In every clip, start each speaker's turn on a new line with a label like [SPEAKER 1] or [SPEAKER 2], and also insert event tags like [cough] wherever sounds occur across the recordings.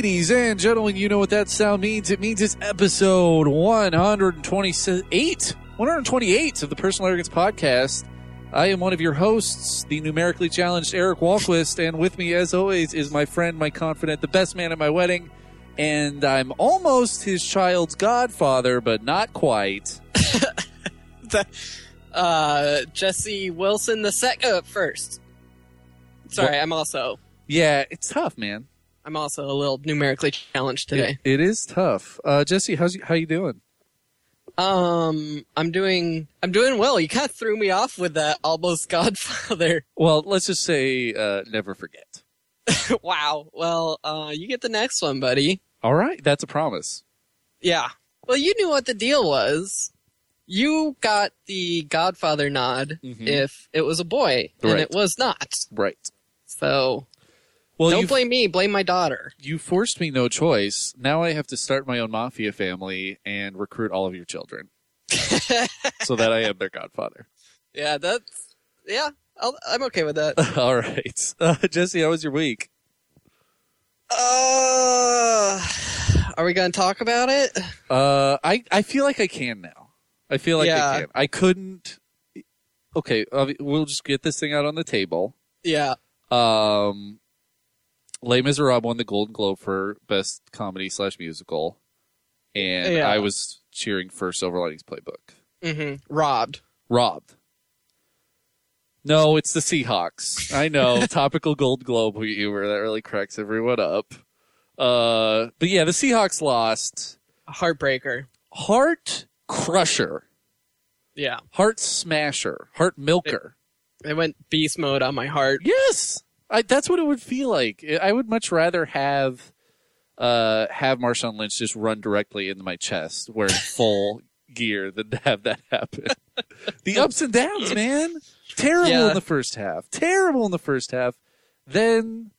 [SPEAKER 1] Ladies and gentlemen, you know what that sound means. It means it's episode 128, 128 of the Personal Arrogance Podcast. I am one of your hosts, the numerically challenged Eric Walquist, and with me, as always, is my friend, my confidant, the best man at my wedding, and I'm almost his child's godfather, but not quite. [laughs]
[SPEAKER 2] uh, Jesse Wilson the second uh, first. Sorry, I'm also
[SPEAKER 1] Yeah, it's tough, man.
[SPEAKER 2] I'm also a little numerically challenged today.
[SPEAKER 1] It, is tough. Uh, Jesse, how's you, how you doing?
[SPEAKER 2] Um, I'm doing I'm doing well. You kind of threw me off with that almost [laughs] Godfather.
[SPEAKER 1] Well, let's just say uh, never forget. [laughs]
[SPEAKER 2] wow. Well, uh, you get the next one, buddy.
[SPEAKER 1] All right, that's a promise.
[SPEAKER 2] Yeah. Well, you knew what the deal was. You got the Godfather nod
[SPEAKER 1] Mhm.
[SPEAKER 2] if it was a boy, and
[SPEAKER 1] Right.
[SPEAKER 2] it was not.
[SPEAKER 1] Right.
[SPEAKER 2] So
[SPEAKER 1] Well,
[SPEAKER 2] don't blame me. Blame my daughter.
[SPEAKER 1] you forced me no choice. Now I have to start my own mafia family and recruit all of your children, [laughs] so that I am their godfather.
[SPEAKER 2] Yeah, that's yeah. I'll, I'm okay with that. [laughs]
[SPEAKER 1] all right, uh, Jesse, how was your week?
[SPEAKER 2] Uh, are we going to talk about it?
[SPEAKER 1] Uh, I I feel like I can now. I feel like I can. I couldn't. Okay, we'll just get this thing out on the table.
[SPEAKER 2] Yeah.
[SPEAKER 1] Um, Les Miserables won the Golden Globe for best comedy slash musical, and
[SPEAKER 2] Yeah.
[SPEAKER 1] I was cheering for Silver Linings Playbook.
[SPEAKER 2] hmm Robbed.
[SPEAKER 1] Robbed. No, it's the Seahawks. I know [laughs] topical Gold Globe humor that really cracks everyone up. Uh, but yeah, the Seahawks lost.
[SPEAKER 2] Heartbreaker.
[SPEAKER 1] Heart crusher,
[SPEAKER 2] Yeah.
[SPEAKER 1] heart smasher, heart milker.
[SPEAKER 2] It went beast mode on my heart.
[SPEAKER 1] Yes, I, that's what it would feel like. I would much rather have uh, have Marshawn Lynch just run directly into my chest wearing [laughs] full gear than to have that happen. [laughs] the ups and downs, man. Terrible
[SPEAKER 2] Yeah.
[SPEAKER 1] in the first half. Terrible in the first half. Then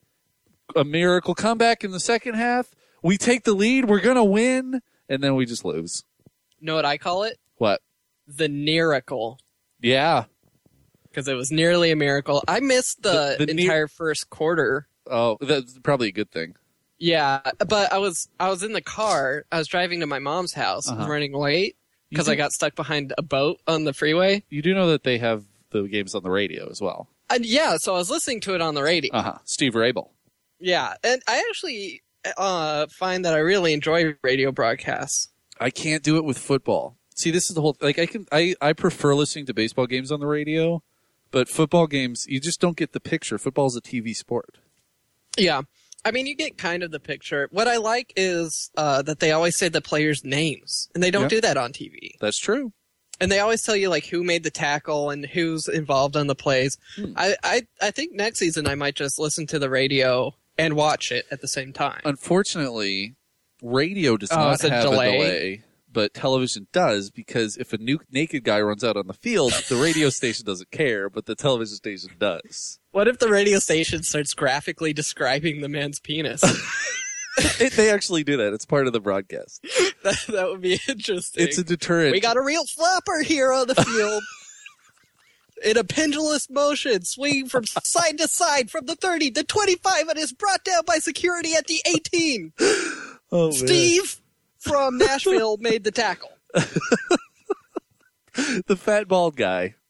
[SPEAKER 1] a miracle comeback in the second half. We take the lead. We're gonna win, and then we just lose.
[SPEAKER 2] Know what I call it?
[SPEAKER 1] What?
[SPEAKER 2] The miracle.
[SPEAKER 1] Yeah.
[SPEAKER 2] Because it was nearly a miracle. I missed the,
[SPEAKER 1] The- the near-
[SPEAKER 2] entire first quarter.
[SPEAKER 1] Oh, that's probably a good thing.
[SPEAKER 2] Yeah, but I was I was in the car. I was driving to my mom's house. I was
[SPEAKER 1] Uh-huh.
[SPEAKER 2] running late because I got stuck behind a boat on the freeway.
[SPEAKER 1] You do know that they have the games on the radio as well.
[SPEAKER 2] And yeah, so I was listening to it on the radio.
[SPEAKER 1] Uh huh. Steve Raible.
[SPEAKER 2] Yeah, and I actually uh, find that I really enjoy radio broadcasts.
[SPEAKER 1] I can't do it with football. See, this is the whole like I can I I prefer listening to baseball games on the radio, but football games you just don't get the picture. Football's a TV sport.
[SPEAKER 2] Yeah. I mean, you get kind of the picture. What I like is uh, that they always say the players' names, and they don't
[SPEAKER 1] Yeah.
[SPEAKER 2] do that on TV.
[SPEAKER 1] That's true.
[SPEAKER 2] And they always tell you like who made the tackle and who's involved on the plays.
[SPEAKER 1] Hmm.
[SPEAKER 2] I, I I think next season I might just listen to the radio and watch it at the same time.
[SPEAKER 1] Unfortunately, radio does
[SPEAKER 2] Oh,
[SPEAKER 1] not
[SPEAKER 2] it's a
[SPEAKER 1] have
[SPEAKER 2] delay?
[SPEAKER 1] a delay, but television does because if a new naked guy runs out on the field, the radio station doesn't care, but the television station does.
[SPEAKER 2] What if the radio station starts graphically describing the man's penis? [laughs]
[SPEAKER 1] It, they actually do that. It's part of the broadcast. [laughs]
[SPEAKER 2] that, that would be interesting.
[SPEAKER 1] It's a deterrent.
[SPEAKER 2] we got a real flopper here on the field. [laughs] In a pendulous motion, swinging from side to side from the 30 to 25 and is brought down by security at the 18.
[SPEAKER 1] oh, man.
[SPEAKER 2] Steve from Nashville made the tackle. [laughs]
[SPEAKER 1] the fat bald guy. [laughs]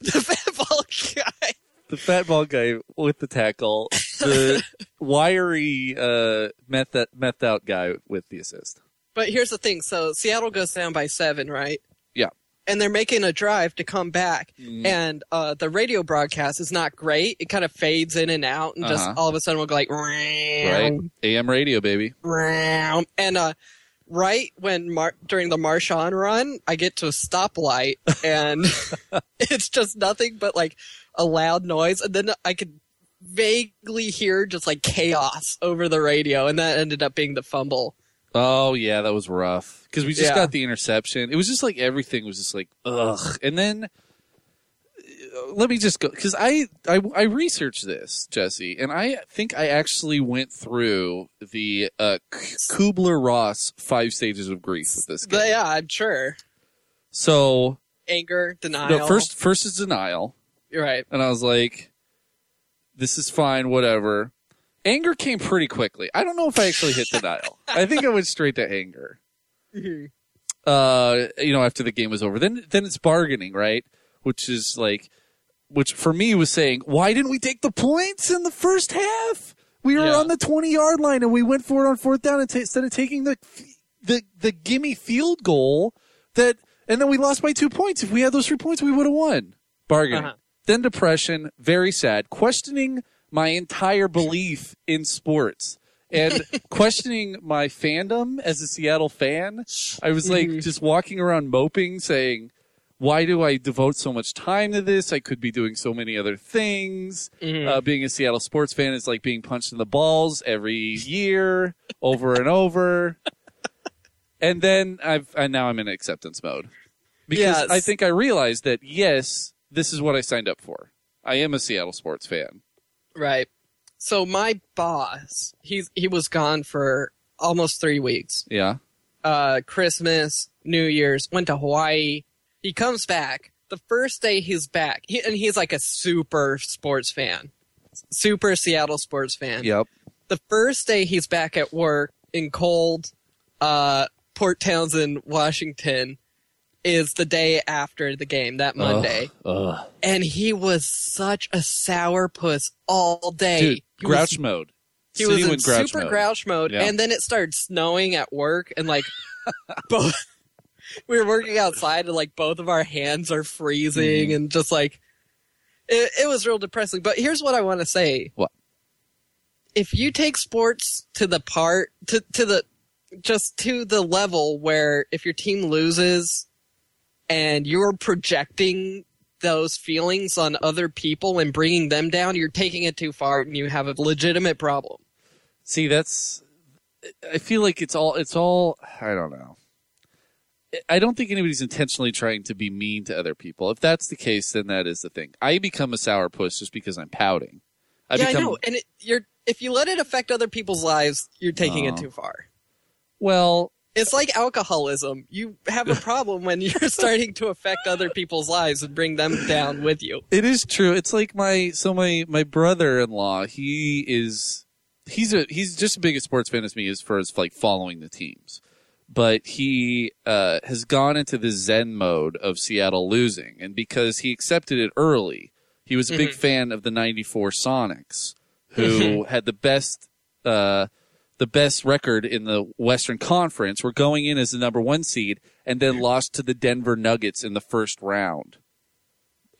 [SPEAKER 2] The fat bald guy.
[SPEAKER 1] the fat bald guy with the tackle, the [laughs] wiry uh, meth meth out guy with the assist.
[SPEAKER 2] But here's the thing. So Seattle goes down by seven, right?
[SPEAKER 1] Yeah.
[SPEAKER 2] And they're making a drive to come back.
[SPEAKER 1] Mhm.
[SPEAKER 2] And uh, the radio broadcast is not great. It kind of fades in and out. And just
[SPEAKER 1] Uh-huh.
[SPEAKER 2] all of a sudden we'll go like,
[SPEAKER 1] Right, AM radio, baby.
[SPEAKER 2] Round and uh, right when Mar- during the Marshawn run, I get to a stoplight [laughs] and [laughs] it's just nothing but like a loud noise, and then I could vaguely hear just like chaos over the radio, and that ended up being the fumble.
[SPEAKER 1] Oh yeah, that was rough because we just
[SPEAKER 2] Yeah.
[SPEAKER 1] got the interception. It was just like everything was just like ugh, and then. Let me just go because I, I I researched this Jesse and I think I actually went through the uh, Kubler Ross five stages of grief with this game.
[SPEAKER 2] But yeah, I'm sure
[SPEAKER 1] So
[SPEAKER 2] anger, denial.
[SPEAKER 1] the first first is denial,
[SPEAKER 2] you're right.
[SPEAKER 1] and I was like, "This is fine, whatever." Anger came pretty quickly. I don't know if I actually hit denial. I think I went straight to anger. Uh, you know, after the game was over. Then then it's bargaining, right? Which is like which for me was saying, why didn't we take the points in the first half? We were
[SPEAKER 2] Yeah.
[SPEAKER 1] on the 20 yard line and we went for it on fourth down and ta instead of taking the the the gimme field goal that and then we lost by 2 points. If we had those 3 points, we would have won. Bargaining.
[SPEAKER 2] Uh-huh.
[SPEAKER 1] Then depression, very sad, questioning my entire belief in sports and [laughs] questioning my fandom as a Seattle fan. I was like
[SPEAKER 2] Mhm.
[SPEAKER 1] just walking around moping saying, why do I devote so much time to this? I could be doing so many other things.
[SPEAKER 2] Mhm.
[SPEAKER 1] Uh, being a Seattle sports fan is like being punched in the balls every year, over and over. [laughs] And then I've and now I'm in acceptance mode because
[SPEAKER 2] Yes.
[SPEAKER 1] I think I realized that yes, this is what I signed up for. I am a Seattle sports fan.
[SPEAKER 2] Right. So my boss, he's he was gone for almost three weeks.
[SPEAKER 1] Yeah.
[SPEAKER 2] Uh, Christmas, New Year's, went to Hawaii. He comes back. The first day he's back, he, and he's like a super sports fan, super Seattle sports fan.
[SPEAKER 1] Yep.
[SPEAKER 2] The first day he's back at work in cold, uh, Port Townsend, Washington, is the day after the game, that Monday.
[SPEAKER 1] Ugh.
[SPEAKER 2] And he was such a sourpuss all day.
[SPEAKER 1] Dude, grouch
[SPEAKER 2] was
[SPEAKER 1] mode.
[SPEAKER 2] he
[SPEAKER 1] City
[SPEAKER 2] was in
[SPEAKER 1] grouch
[SPEAKER 2] super
[SPEAKER 1] mode.
[SPEAKER 2] grouch mode,
[SPEAKER 1] Yeah.
[SPEAKER 2] and then it started snowing at work, and like [laughs] both we were working outside, and like both of our hands are freezing,
[SPEAKER 1] Mm-hmm.
[SPEAKER 2] and just like it, it was real depressing. But here's what I want to say:
[SPEAKER 1] What?
[SPEAKER 2] if you take sports to the part to to the just to the level where if your team loses and you're projecting those feelings on other people and bringing them down, you're taking it too far, and you have a legitimate problem.
[SPEAKER 1] See, that's. I feel like it's all. It's all. I don't know. I don't think anybody's intentionally trying to be mean to other people. If that's the case, then that is the thing. I become a sourpuss just because I'm pouting. I
[SPEAKER 2] yeah,
[SPEAKER 1] become,
[SPEAKER 2] I know. And it, you're if you let it affect other people's lives, you're taking
[SPEAKER 1] Oh.
[SPEAKER 2] it uh-huh. too far.
[SPEAKER 1] Well,
[SPEAKER 2] It's like alcoholism. You have a problem when [laughs] you're starting to affect other people's lives and bring them down with you.
[SPEAKER 1] It is true. It's like my so my my brother-in-law. He is he's a he's just as big a sports fan as me as far as like following the teams, but he uh, has gone into the Zen mode of Seattle losing, and because he accepted it early, he was a big fan of the '94 Sonics, who had the best. Uh, the best record in the Western Conference. Were going in as the number one seed, and then lost to the Denver Nuggets in the first round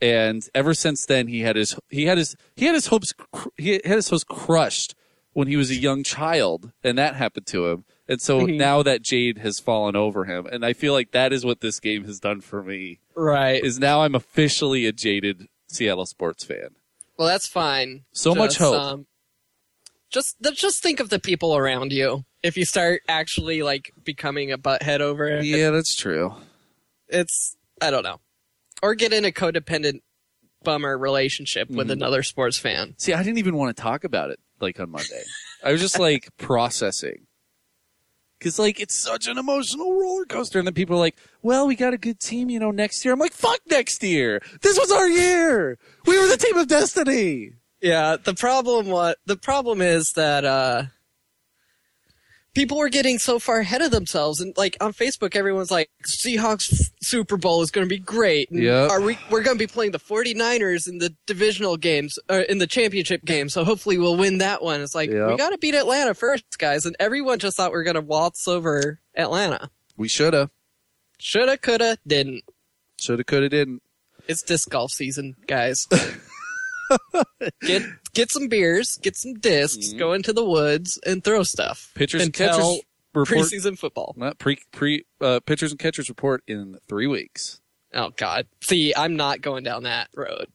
[SPEAKER 1] and ever since then he had his he had his he had his hopes he had his hopes crushed when he was a young child and that happened to him and so [laughs] now that jade has fallen over him and i feel like that is what this game has done for me
[SPEAKER 2] Right.
[SPEAKER 1] is now i'm officially a jaded seattle sports fan
[SPEAKER 2] Well, that's fine.
[SPEAKER 1] So much hope.
[SPEAKER 2] Um, just just think of the people around you. If you start actually like becoming a butthead over it,
[SPEAKER 1] yeah that's true
[SPEAKER 2] it's I don't know, or get in a codependent bummer relationship with
[SPEAKER 1] Mhm.
[SPEAKER 2] another sports fan.
[SPEAKER 1] see i didn't even want to talk about it like on monday i was just like [laughs] processing because like it's such an emotional roller coaster. And then people are like well we got a good team you know next year. I'm like fuck next year. This was our year. We were the team of destiny.
[SPEAKER 2] Yeah, the problem what the problem is that uh people were getting so far ahead of themselves and like on Facebook everyone's like Seahawks Super Bowl is going to be great. And
[SPEAKER 1] Yep.
[SPEAKER 2] Are we we're going to be playing the 49ers in the divisional games or in the championship game. So hopefully we'll win that one. It's like we got to beat Atlanta first, guys. And everyone just thought we are going to waltz over Atlanta.
[SPEAKER 1] we shoulda
[SPEAKER 2] Shoulda, coulda, didn't.
[SPEAKER 1] shoulda coulda didn't
[SPEAKER 2] It's disc golf season, guys. [laughs] get get some beers, get some discs,
[SPEAKER 1] Mhm.
[SPEAKER 2] go into the woods and throw stuff.
[SPEAKER 1] pitchers and
[SPEAKER 2] Until
[SPEAKER 1] catchers report
[SPEAKER 2] Preseason football.
[SPEAKER 1] not pre pre uh, pitchers and catchers report in three weeks
[SPEAKER 2] Oh God. See, I'm not going down that road.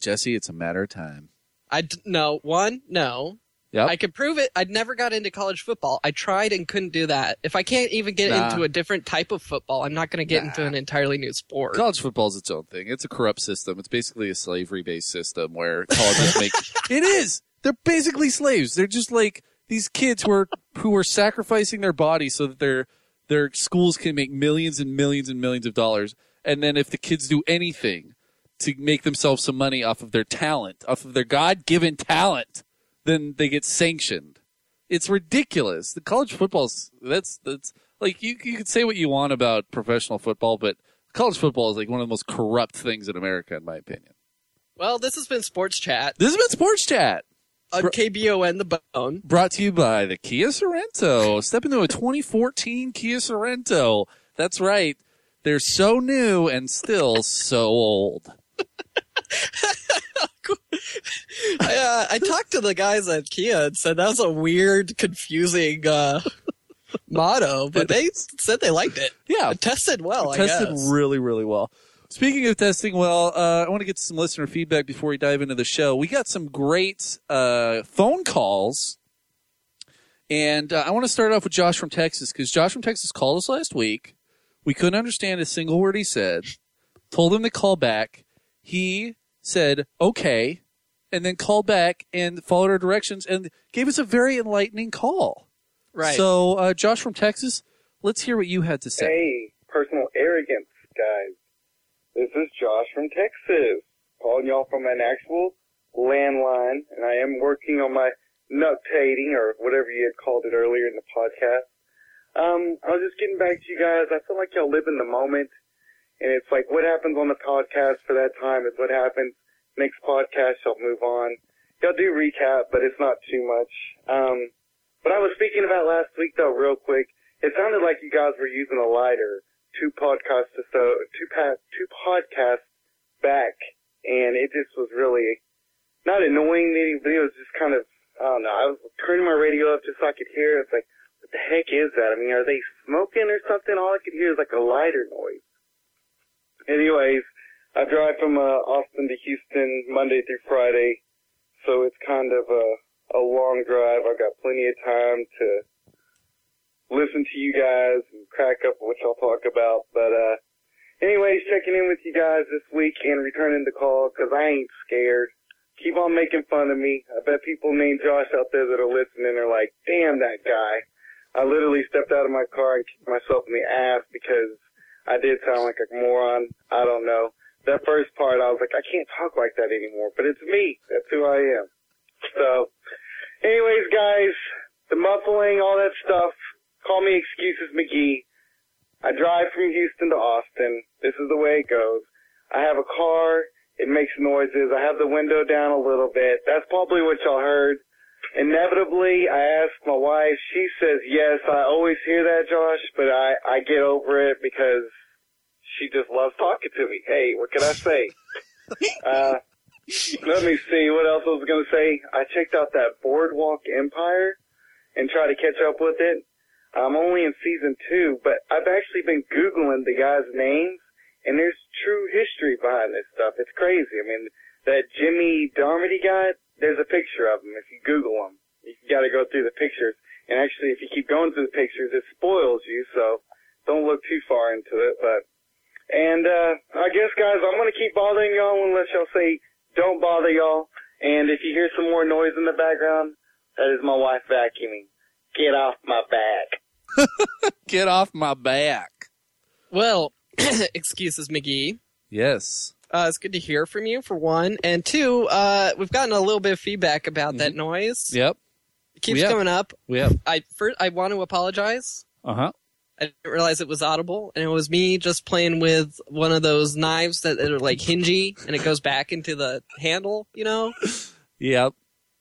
[SPEAKER 1] jesse it's a matter of time
[SPEAKER 2] I d- no one no.
[SPEAKER 1] Yep.
[SPEAKER 2] I could prove it. I'd never got into college football. I tried and couldn't do that. If I can't even get
[SPEAKER 1] Nah.
[SPEAKER 2] into a different type of football, I'm not going to get
[SPEAKER 1] Nah.
[SPEAKER 2] into an entirely new sport.
[SPEAKER 1] college football is its own thing it's a corrupt system it's basically a slavery based system where colleges [laughs] make it is they're basically slaves they're just like these kids who are who are sacrificing their bodies so that their their schools can make millions and millions and millions of dollars and then if the kids do anything to make themselves some money off of their talent off of their god-given talent then they get sanctioned. It's ridiculous. The college football's that's that's like you you could say what you want about professional football, but college football is like one of the most corrupt things in America, in my opinion.
[SPEAKER 2] Well, this has been Sports Chat
[SPEAKER 1] This has been Sports Chat.
[SPEAKER 2] on
[SPEAKER 1] Bro-
[SPEAKER 2] KBON The Bone.
[SPEAKER 1] Brought to you by the Kia Sorento. Step into a 2014 Kia Sorento. That's right. They're so new and still so old. [laughs]
[SPEAKER 2] I, uh, I talked to the guys at Kia and said that was a weird, confusing uh, motto, but they said they liked it.
[SPEAKER 1] Yeah,
[SPEAKER 2] It tested well, I
[SPEAKER 1] tested really, really well. Speaking of testing well, uh, I want to get some listener feedback before we dive into the show. We got some great uh, phone calls, and uh, I want to start off with Josh from Texas because Josh from Texas called us last week. We couldn't understand a single word he said. Told him to call back. He said okay, and then called back and followed our directions and gave us a very enlightening call.
[SPEAKER 2] right.
[SPEAKER 1] So, uh, Josh from Texas, let's hear what you had to say.
[SPEAKER 3] Hey, personal arrogance, guys. This is Josh from Texas, calling y'all from an actual landline, and I am working on my nuptating, or whatever you had called it earlier in the podcast. Um, I was just getting back to you guys. I feel like y'all live in the moment, and it's like what happens on the podcast for that time is what happens. Next podcast, y'all move on. Y'all do recap, but it's not too much. Um, but I was speaking about last week, though, real quick. It sounded like you guys were using a lighter two podcasts so two pa- two podcasts back, and it just was really not annoying me, but it was just kind of I don't know. I was turning my radio up just so I could hear. It's like, what the heck is that? I mean, are they smoking or something? All I could hear is like a lighter noise. Anyways, I drive from uh, Austin to Houston Monday through Friday, so it's kind of a a long drive. I've got plenty of time to listen to you guys and crack up what y'all talk about. But uh, anyways, checking in with you guys this week and returning the call because I ain't scared. Keep on making fun of me. I bet people named Josh out there that are listening are like, damn that guy. I literally stepped out of my car and kicked myself in the ass because I did sound like a moron. I don't know. That first part, I was like, I can't talk like that anymore, but it's me. That's who I am. So, anyways, guys, the muffling, all that stuff, call me Excuses McGee. I drive from Houston to Austin. This is the way it goes. I have a car. It makes noises. I have the window down a little bit. That's probably what y'all heard. Inevitably, I ask my wife. She says yes. I always hear that, Josh, but I, I get over it because she just loves talking to me. Hey, what can I say? [laughs] uh, let me see what else I was going to say. I checked out that Boardwalk Empire and try to catch up with it. I'm only in season two, but I've actually been Googling the guys' names, and there's true history behind this stuff. It's crazy. I mean, that Jimmy Darmody guy, there's a picture of them. if you Google them, You gotta go through the pictures. And actually, if you keep going through the pictures, it spoils you, so don't look too far into it, but, and, uh, I guess guys, I'm gonna keep bothering y'all unless y'all say, don't bother y'all. And if you hear some more noise in the background, that is my wife vacuuming. Get off my back. [laughs]
[SPEAKER 1] Get off my back.
[SPEAKER 2] well, [clears throat] excuses, McGee.
[SPEAKER 1] Yes.
[SPEAKER 2] Uh, it's good to hear from you, for one. And two, uh, we've gotten a little bit of feedback about that noise.
[SPEAKER 1] Yep.
[SPEAKER 2] It keeps coming up.
[SPEAKER 1] Have.
[SPEAKER 2] I first, I want to apologize.
[SPEAKER 1] Uh huh.
[SPEAKER 2] I didn't realize it was audible, and it was me just playing with one of those knives that are like hingy, and it goes back into the handle. You know, [laughs]
[SPEAKER 1] Yep.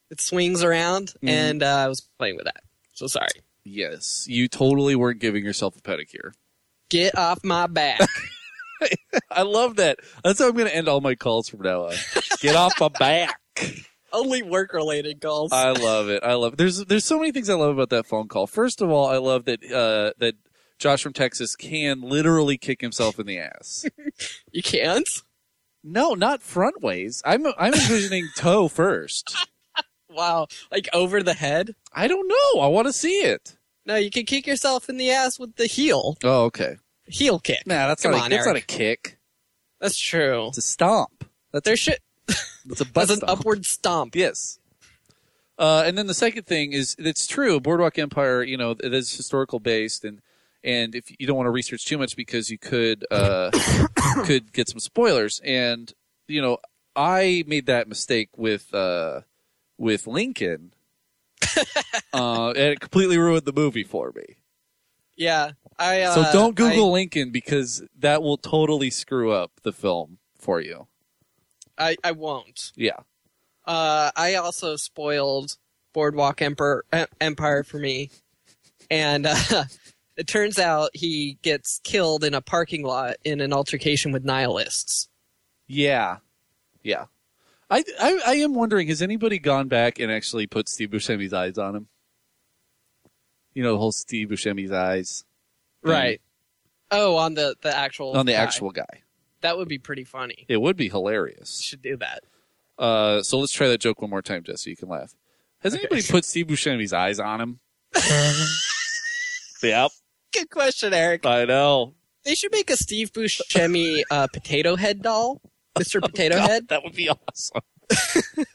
[SPEAKER 2] it swings around,
[SPEAKER 1] Mhm.
[SPEAKER 2] and uh, I was playing with that. So sorry.
[SPEAKER 1] Yes. You totally weren't giving yourself a pedicure.
[SPEAKER 2] Get off my back. [laughs] [laughs]
[SPEAKER 1] I love that. That's how I'm going to end all my calls from now on. Get off my back. [laughs]
[SPEAKER 2] Only work related calls.
[SPEAKER 1] I love it. I love it. There's there's so many things I love about that phone call. First of all, I love that uh, that Josh from Texas can literally kick himself in the ass. [laughs]
[SPEAKER 2] you can't.
[SPEAKER 1] No, not front ways. I'm I'm envisioning toe first.
[SPEAKER 2] Wow, like over the head.
[SPEAKER 1] I don't know. I want to see it.
[SPEAKER 2] No, you can kick yourself in the ass with the heel.
[SPEAKER 1] Oh, okay.
[SPEAKER 2] Heel kick.
[SPEAKER 1] Nah, that's
[SPEAKER 2] Come
[SPEAKER 1] not a,
[SPEAKER 2] on,
[SPEAKER 1] that's not a kick.
[SPEAKER 2] That's true.
[SPEAKER 1] It's a stomp. That's
[SPEAKER 2] There should. [laughs]
[SPEAKER 1] It's a butt
[SPEAKER 2] That's an upward stomp.
[SPEAKER 1] Yes. Uh, and then the second thing is it's true. Boardwalk Empire, you know, it is historical based, and and if you don't want to research too much because you could uh, [coughs] could get some spoilers. And you know, I made that mistake with uh, with Lincoln, [laughs] uh, and it completely ruined the movie for me.
[SPEAKER 2] Yeah, I. Uh,
[SPEAKER 1] so don't Google
[SPEAKER 2] I,
[SPEAKER 1] Lincoln because that will totally screw up the film for you.
[SPEAKER 2] I, I won't.
[SPEAKER 1] Yeah.
[SPEAKER 2] Uh, I also spoiled Boardwalk Emperor, Empire for me, and uh, [laughs] it turns out he gets killed in a parking lot in an altercation with nihilists.
[SPEAKER 1] Yeah. Yeah. I, I, I am wondering, has anybody gone back and actually put Steve Buscemi's eyes on him? You know, the whole Steve Buscemi's eyes. Thing
[SPEAKER 2] Right. Oh, on the the actual
[SPEAKER 1] On the
[SPEAKER 2] guy.
[SPEAKER 1] actual guy.
[SPEAKER 2] that would be pretty funny.
[SPEAKER 1] It would be hilarious.
[SPEAKER 2] Should do that.
[SPEAKER 1] Uh, so let's try that joke one more time, Jess, so you can laugh. Has
[SPEAKER 2] Okay.
[SPEAKER 1] anybody put Steve Buscemi's eyes on him? [laughs] yep,
[SPEAKER 2] Good question, Eric.
[SPEAKER 1] I know.
[SPEAKER 2] They should make a Steve Buscemi uh, potato head doll, Mister [laughs] Potato
[SPEAKER 1] God,
[SPEAKER 2] Head.
[SPEAKER 1] That would be awesome. [laughs]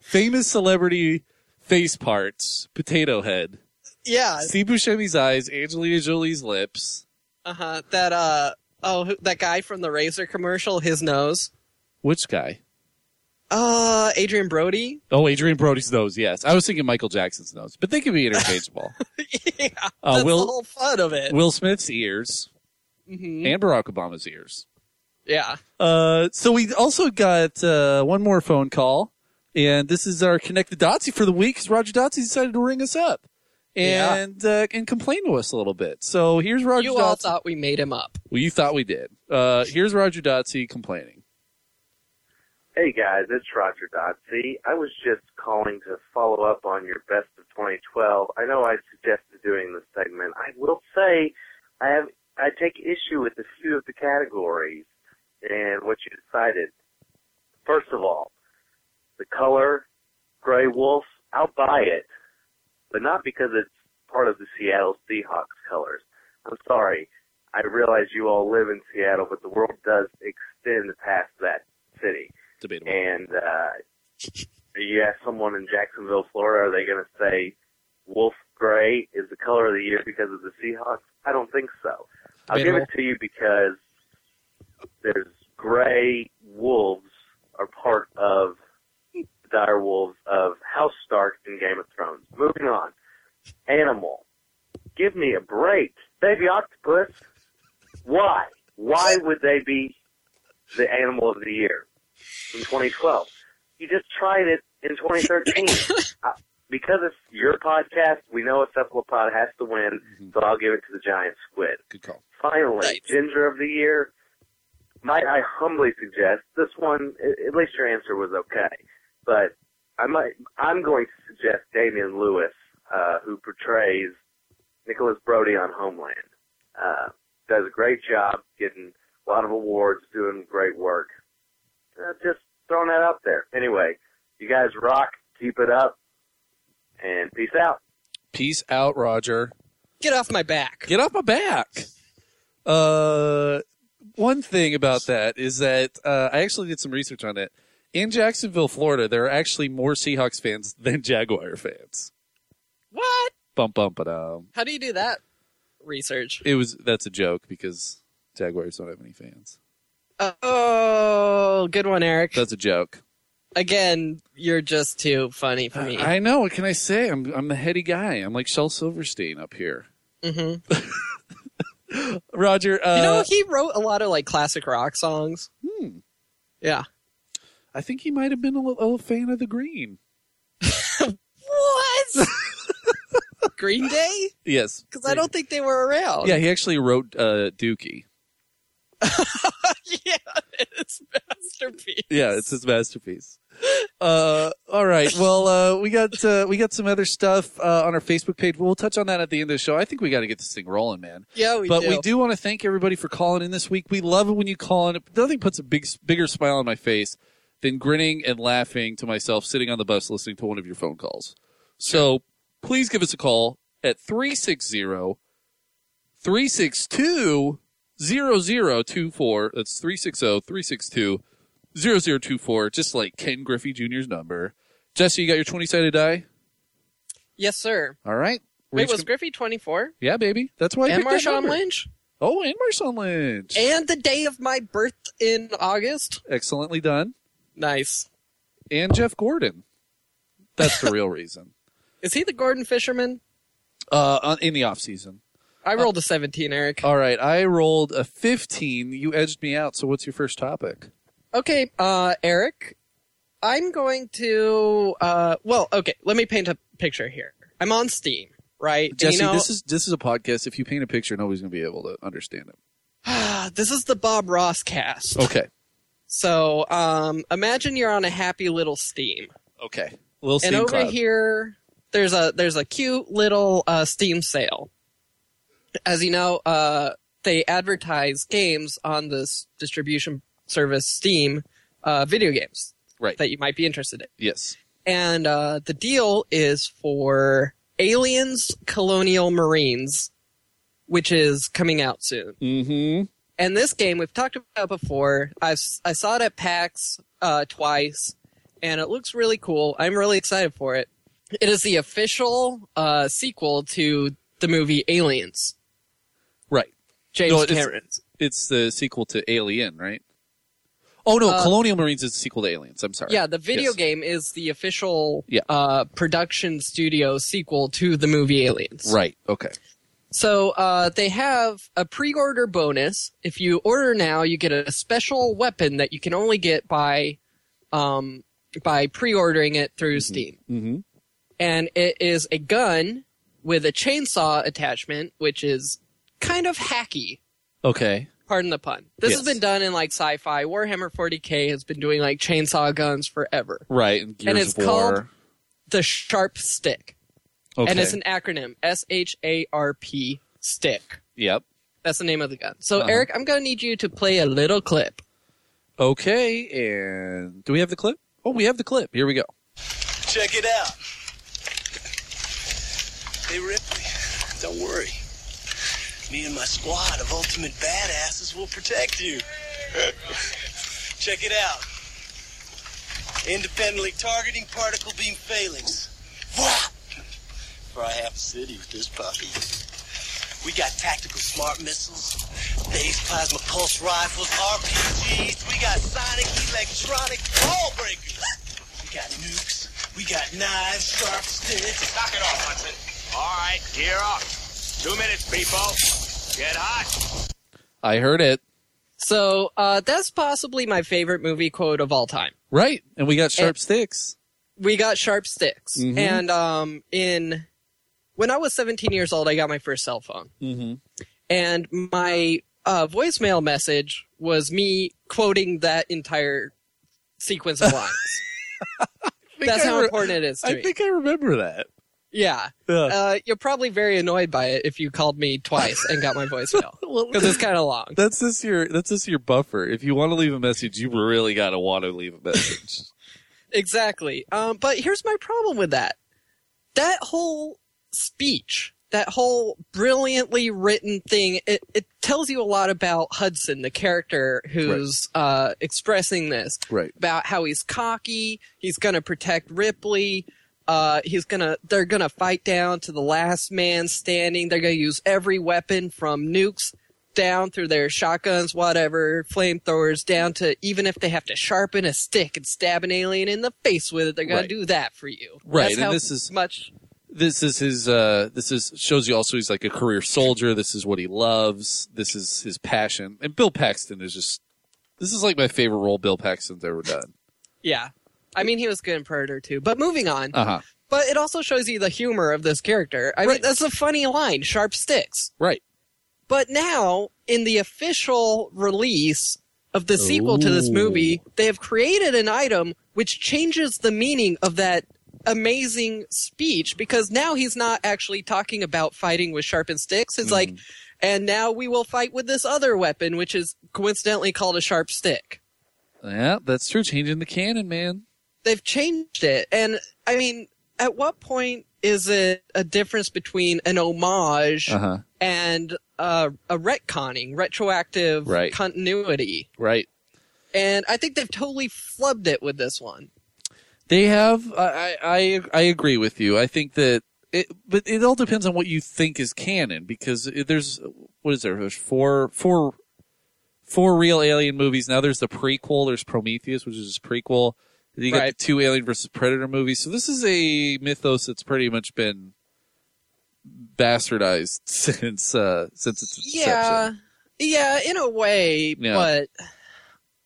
[SPEAKER 1] Famous celebrity face parts: potato head,
[SPEAKER 2] Yeah.
[SPEAKER 1] Steve Buscemi's eyes, Angelina Jolie's lips.
[SPEAKER 2] Uh huh. That uh oh, that guy from the Razor commercial, his nose.
[SPEAKER 1] Which guy?
[SPEAKER 2] Uh, Adrien Brody.
[SPEAKER 1] Oh, Adrien Brody's nose. Yes, I was thinking Michael Jackson's nose, but they can be interchangeable. [laughs]
[SPEAKER 2] yeah,
[SPEAKER 1] Uh,
[SPEAKER 2] that's
[SPEAKER 1] Will-
[SPEAKER 2] the whole fun of it.
[SPEAKER 1] Will Smith's ears
[SPEAKER 2] hmm
[SPEAKER 1] and Barack Obama's ears.
[SPEAKER 2] Yeah.
[SPEAKER 1] Uh, so we also got uh, one more phone call, and this is our connected Dotsy for the week. Because Roger Dotsy decided to ring us up
[SPEAKER 2] Yeah.
[SPEAKER 1] and uh, and complain to us a little bit. So here's Roger.
[SPEAKER 2] You all
[SPEAKER 1] Dotsy.
[SPEAKER 2] thought we made him up.
[SPEAKER 1] well, you thought we did. Uh, here's Roger Dotsy complaining.
[SPEAKER 4] Hey guys, it's Roger Dotsy. I was just calling to follow up on your best of 2012. I know I suggested doing this segment. I will say I have I take issue with a few of the categories and what you decided. First of all, the color gray wolf, I'll buy it, but not because it's part of the Seattle Seahawks colors. I'm sorry. I realize you all live in Seattle, but the world does extend past that city.
[SPEAKER 1] Debatable.
[SPEAKER 4] And uh, you ask someone in Jacksonville, Florida, are they going to say wolf gray is the color of the year because of the Seahawks? I don't think so. I'll give it to you because there's gray wolves are part of dire wolves of House Stark in Game of Thrones. Moving on. Animal. Give me a break. Baby octopus. Why? Why would they be the animal of the year in 2012? You just tried it in 2013. [laughs] uh, because it's your podcast, we know a cephalopod has to win,
[SPEAKER 1] Mhm.
[SPEAKER 4] so I'll give it to the giant squid.
[SPEAKER 1] Good call.
[SPEAKER 4] Finally,
[SPEAKER 2] Nice.
[SPEAKER 4] ginger of the year. Might I humbly suggest this one? At least your answer was okay, but I might. I'm going to suggest Damian Lewis, uh, who portrays Nicholas Brody on Homeland. Uh, does a great job, getting a lot of awards, doing great work. Uh, just throwing that out there. Anyway, you guys rock. Keep it up, and peace out.
[SPEAKER 1] Peace out, Roger.
[SPEAKER 2] Get off my back.
[SPEAKER 1] Get off my back. Uh, one thing about that is that uh, I actually did some research on it. In Jacksonville, Florida, there are actually more Seahawks fans than Jaguar fans.
[SPEAKER 2] What?
[SPEAKER 1] Bum bum ba dum.
[SPEAKER 2] How do you do that research?
[SPEAKER 1] It was that's a joke because Jaguars don't have any fans.
[SPEAKER 2] Oh, good one, Eric.
[SPEAKER 1] That's a joke.
[SPEAKER 2] Again, you're just too funny for me.
[SPEAKER 1] I know. What can I say? I'm I'm the heady guy. I'm like Shel Silverstein up here.
[SPEAKER 2] Mm-hmm. [laughs]
[SPEAKER 1] Roger. Uh,
[SPEAKER 2] you know, he wrote a lot of like classic rock songs.
[SPEAKER 1] hmm,
[SPEAKER 2] Yeah.
[SPEAKER 1] I think he might have been a, little, a fan of the Green.
[SPEAKER 2] What? [laughs] Green Day?
[SPEAKER 1] Yes,
[SPEAKER 2] Because I don't think they were around.
[SPEAKER 1] Yeah, he actually wrote uh, Dookie. [laughs]
[SPEAKER 2] yeah, it's masterpiece.
[SPEAKER 1] Yeah, it's his masterpiece. Uh, all right. Well, uh, we got uh, we got some other stuff uh, on our Facebook page. We'll touch on that at the end of the show. I think we got to get this thing rolling, man.
[SPEAKER 2] Yeah, we
[SPEAKER 1] but
[SPEAKER 2] do.
[SPEAKER 1] we do want to thank everybody for calling in this week. We love it when you call in. Nothing puts a big bigger smile on my face than grinning and laughing to myself sitting on the bus listening to one of your phone calls. So please give us a call at 360 362 0024. That's 360 362 0024, just like Ken Griffey Jr.'s number. Jesse, you got your 20 sided die?
[SPEAKER 2] Yes, sir.
[SPEAKER 1] All right.
[SPEAKER 2] Wait,
[SPEAKER 1] just
[SPEAKER 2] was
[SPEAKER 1] gonna-
[SPEAKER 2] Griffey 24?
[SPEAKER 1] yeah, baby. That's why I
[SPEAKER 2] and
[SPEAKER 1] picked that
[SPEAKER 2] Marshawn
[SPEAKER 1] number.
[SPEAKER 2] Lynch?
[SPEAKER 1] Oh, and Marshawn Lynch.
[SPEAKER 2] And the day of my birth in August?
[SPEAKER 1] Excellently done.
[SPEAKER 2] Nice.
[SPEAKER 1] And Jeff Gordon. That's the real [laughs] reason.
[SPEAKER 2] Is he the Gordon Fisherman?
[SPEAKER 1] Uh, in the off season.
[SPEAKER 2] I rolled a 17, Eric.
[SPEAKER 1] All right, I rolled a 15. You edged me out. So what's your first topic?
[SPEAKER 2] Okay, uh, Eric, I'm going to, uh, well, okay, let me paint a picture here. I'm on Steam, right? And
[SPEAKER 1] Jesse,
[SPEAKER 2] you know,
[SPEAKER 1] this is this is a podcast. If you paint a picture, nobody's gonna be able to understand it. [sighs]
[SPEAKER 2] this is the Bob Ross cast.
[SPEAKER 1] Okay.
[SPEAKER 2] So, um, imagine you're on a happy little Steam.
[SPEAKER 1] Okay. Little Steam and
[SPEAKER 2] over
[SPEAKER 1] Cloud.
[SPEAKER 2] here, there's a, there's a cute little, uh, Steam sale. As you know, uh, they advertise games on this distribution service, Steam, uh, video games
[SPEAKER 1] Right.
[SPEAKER 2] that you might be interested in.
[SPEAKER 1] yes.
[SPEAKER 2] and uh, the deal is for Aliens Colonial Marines, which is coming out soon.
[SPEAKER 1] Mm-hmm.
[SPEAKER 2] And this game we've talked about before. I've I saw it at PAX uh, twice, and it looks really cool. I'm really excited for it. It is the official uh, sequel to the movie Aliens.
[SPEAKER 1] Right.
[SPEAKER 2] James
[SPEAKER 1] No, it's- It's the sequel to Alien, right? Oh no,
[SPEAKER 2] Uh,
[SPEAKER 1] Colonial Marines is the sequel to Aliens. I'm sorry.
[SPEAKER 2] Yeah, the video
[SPEAKER 1] Yes.
[SPEAKER 2] game is the official
[SPEAKER 1] Yeah.
[SPEAKER 2] uh, production studio sequel to the movie Aliens.
[SPEAKER 1] Right. Okay.
[SPEAKER 2] So uh, they have a pre-order bonus. If you order now, you get a special weapon that you can only get by um, by pre-ordering it through Steam,
[SPEAKER 1] Mm-hmm.
[SPEAKER 2] and it is a gun with a chainsaw attachment, which is kind of hacky.
[SPEAKER 1] Okay.
[SPEAKER 2] Pardon the pun. This has been done in like sci-fi. Warhammer 40k has been doing like chainsaw guns forever.
[SPEAKER 1] Right. And Gears
[SPEAKER 2] And it's called- The Sharp Stick,
[SPEAKER 1] Okay.
[SPEAKER 2] and it's an acronym: S H A R P Stick.
[SPEAKER 1] Yep.
[SPEAKER 2] That's the name of the gun. So,
[SPEAKER 1] Uh-huh.
[SPEAKER 2] Eric, I'm going to need you to play a little clip.
[SPEAKER 1] Okay. And do we have the clip? Oh, we have the clip. Here we go.
[SPEAKER 5] Check it out. Hey, Ripley, don't worry. Me and my squad of ultimate badasses will protect you. Check it out. Independently targeting particle beam phalanx. Whap! For I have a city with this puppy. We got tactical smart missiles, phase plasma pulse rifles, RPGs. We got sonic electronic ball breakers. We got nukes. We got knives, sharp sticks.
[SPEAKER 6] Knock it off, Hudson. All right, gear up. Two minutes, people. Get hot.
[SPEAKER 1] I heard it.
[SPEAKER 2] So, uh, that's possibly my favorite movie quote of all time.
[SPEAKER 1] Right. And we got sharp sticks.
[SPEAKER 2] We got sharp sticks.
[SPEAKER 1] Mhm.
[SPEAKER 2] And, um, in, when I was 17 years old, I got my first cell phone.
[SPEAKER 1] Mm-hmm.
[SPEAKER 2] And my, uh, voicemail message was me quoting that entire sequence of lines. [laughs] [laughs] That's how important it is to
[SPEAKER 1] I
[SPEAKER 2] me.
[SPEAKER 1] think I remember that.
[SPEAKER 2] yeah.
[SPEAKER 1] Yeah.
[SPEAKER 2] Uh, you're probably very annoyed by it if you called me twice and got my [laughs] voicemail.
[SPEAKER 1] well,
[SPEAKER 2] Because it's kind of long.
[SPEAKER 1] that's just your that's just your buffer. If you want to leave a message, you really got to want to leave a message.
[SPEAKER 2] Exactly. Um, but here's my problem with that. That whole speech, that whole brilliantly written thing, it, it tells you a lot about Hudson, the character who's uh, expressing this.
[SPEAKER 1] right.
[SPEAKER 2] About how he's cocky, he's gonna protect Ripley, uh, he's gonna, they're gonna fight down to the last man standing, they're gonna use every weapon from nukes down through their shotguns, whatever, flamethrowers, down to even if they have to sharpen a stick and stab an alien in the face with it, they're gonna
[SPEAKER 1] Right.
[SPEAKER 2] do that for you.
[SPEAKER 1] Right,
[SPEAKER 2] That's
[SPEAKER 1] and
[SPEAKER 2] how
[SPEAKER 1] this is-
[SPEAKER 2] much.
[SPEAKER 1] This is his. uh This is shows you also he's like a career soldier. This is what he loves. This is his passion. And Bill Paxton is just. This is like my favorite role Bill Paxton's ever done.
[SPEAKER 2] Yeah, I mean he was good in Predator too. But moving on.
[SPEAKER 1] Uh huh.
[SPEAKER 2] But it also shows you the humor of this character. I mean,
[SPEAKER 1] Right.
[SPEAKER 2] that's a funny line, sharp sticks.
[SPEAKER 1] Right.
[SPEAKER 2] But now, in the official release of the sequel to this movie, they have created an item which changes the meaning of that amazing speech because now he's not actually talking about fighting with sharpened sticks. It's like, and now we will fight with this other weapon, which is coincidentally called a sharp stick.
[SPEAKER 1] Yeah, that's true. Changing the canon, man.
[SPEAKER 2] They've changed it. And I mean, at what point is it a difference between an homage
[SPEAKER 1] Uh huh.
[SPEAKER 2] and uh, a retconning, retroactive
[SPEAKER 1] Right.
[SPEAKER 2] continuity.
[SPEAKER 1] Right.
[SPEAKER 2] And I think they've totally flubbed it with this one.
[SPEAKER 1] They have. I, I I agree with you. I think that. It, but it all depends on what you think is canon because there's what is there? There's four four four real alien movies now. There's the prequel. There's Prometheus, which is his prequel, You got
[SPEAKER 2] Right.
[SPEAKER 1] the two Alien versus Predator movies. So this is a mythos that's pretty much been bastardized [laughs] since uh, since its inception.
[SPEAKER 2] Yeah, yeah, in a way,
[SPEAKER 1] Yeah.
[SPEAKER 2] but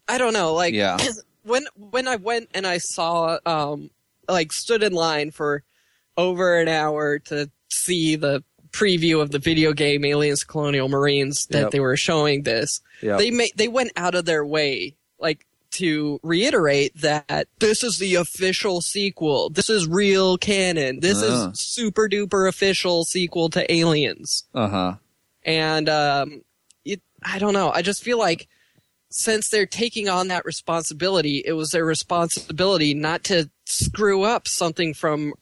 [SPEAKER 2] I don't know. Like,
[SPEAKER 1] Yeah. [clears throat]
[SPEAKER 2] when when I went and I saw, um, like, stood in line for over an hour to see the preview of the video game Aliens Colonial Marines that
[SPEAKER 1] Yep.
[SPEAKER 2] they were showing this,
[SPEAKER 1] Yeah.
[SPEAKER 2] they made they went out of their way, like. To reiterate that this is the official sequel. This is real canon. This
[SPEAKER 1] Ah.
[SPEAKER 2] is super duper official sequel to Aliens
[SPEAKER 1] Uh huh.
[SPEAKER 2] and um, it, I don't know. I just feel like since they're taking on that responsibility, it was their responsibility not to screw up something from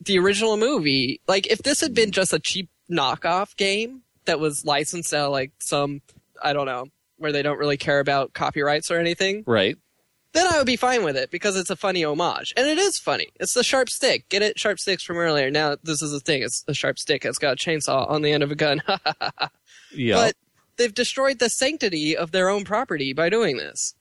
[SPEAKER 2] the original movie. Like if this had been just a cheap knockoff game that was licensed out like some, I don't know, where they don't really care about copyrights or anything,
[SPEAKER 1] Right.
[SPEAKER 2] then I would be fine with it because it's a funny homage. And it is funny. It's the sharp stick. Get it? Sharp sticks from earlier. Now this is the thing. It's a sharp stick. It's got a chainsaw on the end of a gun. [laughs]
[SPEAKER 1] Yeah.
[SPEAKER 2] But they've destroyed the sanctity of their own property by doing this.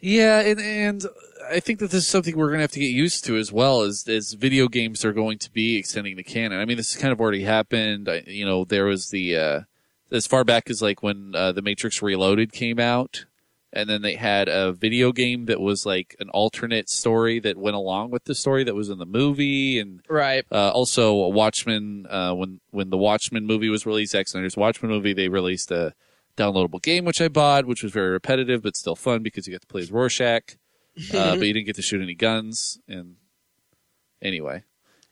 [SPEAKER 1] Yeah, and, and I think that this is something we're going to have to get used to as well as as video games are going to be extending the canon. I mean, this has kind of already happened. I, you know, there was the uh, as far back as like when uh, the Matrix Reloaded came out, and then they had a video game that was like an alternate story that went along with the story that was in the movie, and
[SPEAKER 2] Right.
[SPEAKER 1] uh, also Watchmen. Uh, when when the Watchmen movie was released, Zack Snyder's Watchmen movie, they released a downloadable game which I bought, which was very repetitive but still fun because you get to play as Rorschach, uh, [laughs] but you didn't get to shoot any guns. And anyway,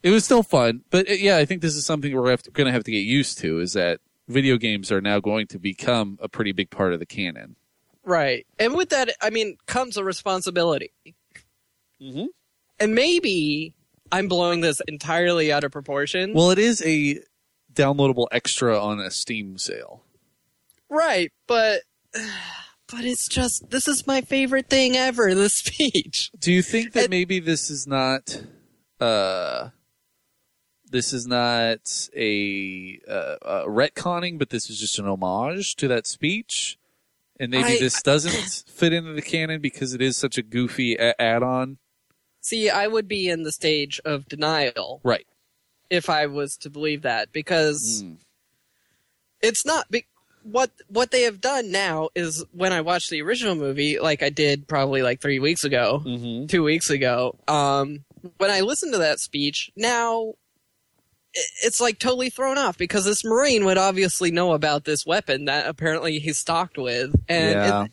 [SPEAKER 1] it was still fun. But uh, yeah, I think this is something we're going to have to get used to. Is that video games are now going to become a pretty big part of the canon.
[SPEAKER 2] Right. And with that, I mean, comes a responsibility.
[SPEAKER 1] Mhm.
[SPEAKER 2] And maybe I'm blowing this entirely out of proportion.
[SPEAKER 1] Well, it is a downloadable extra on a Steam sale.
[SPEAKER 2] right. But, but it's just, this is my favorite thing ever, this [laughs] speech.
[SPEAKER 1] Do you think that
[SPEAKER 2] It-
[SPEAKER 1] maybe this is not uh this is not a uh, uh retconning but this is just an homage to that speech and maybe
[SPEAKER 2] I-
[SPEAKER 1] this doesn't fit into the canon because it is such a goofy a- add-on
[SPEAKER 2] See, I would be in the stage of denial
[SPEAKER 1] right
[SPEAKER 2] if I was to believe that because
[SPEAKER 1] Mm.
[SPEAKER 2] it's not be- what what they have done now is when I watched the original movie, like I did probably like three weeks ago,
[SPEAKER 1] Mhm.
[SPEAKER 2] two weeks ago. Um, when I listened to that speech, now it's like totally thrown off because this Marine would obviously know about this weapon that apparently he's stocked with, and
[SPEAKER 1] yeah
[SPEAKER 2] it,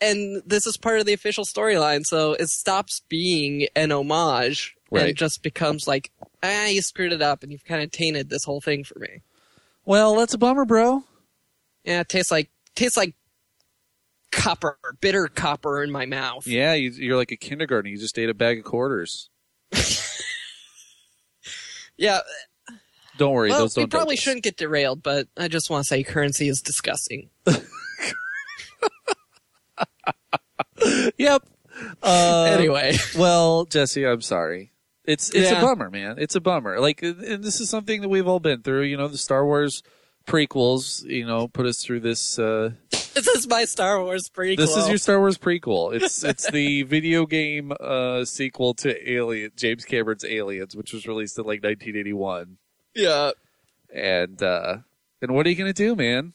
[SPEAKER 2] and this is part of the official storyline, so it stops being an homage
[SPEAKER 1] Right.
[SPEAKER 2] and just becomes like, ah, you screwed it up and you've kind of tainted this whole thing for me.
[SPEAKER 1] well that's a bummer bro
[SPEAKER 2] Yeah, it tastes like tastes like copper, bitter copper in my mouth.
[SPEAKER 1] yeah you, you're like a kindergarten you just ate a bag of quarters [laughs]
[SPEAKER 2] Yeah,
[SPEAKER 1] don't worry
[SPEAKER 2] well,
[SPEAKER 1] those
[SPEAKER 2] we probably shouldn't get derailed, but I just want to say currency is disgusting. [laughs]
[SPEAKER 1] yep uh,
[SPEAKER 2] anyway,
[SPEAKER 1] Well, Jesse, I'm sorry. It's it's
[SPEAKER 2] Yeah.
[SPEAKER 1] a bummer, man. It's a bummer. Like, and this is something that we've all been through. You know, the Star Wars prequels. You know, put us through this. Uh,
[SPEAKER 2] this is my Star Wars prequel.
[SPEAKER 1] this is your Star Wars prequel. It's it's the [laughs] video game uh, sequel to Alien, James Cameron's Aliens, which was released in like 1981.
[SPEAKER 2] Yeah.
[SPEAKER 1] And uh, and what are you gonna do, man?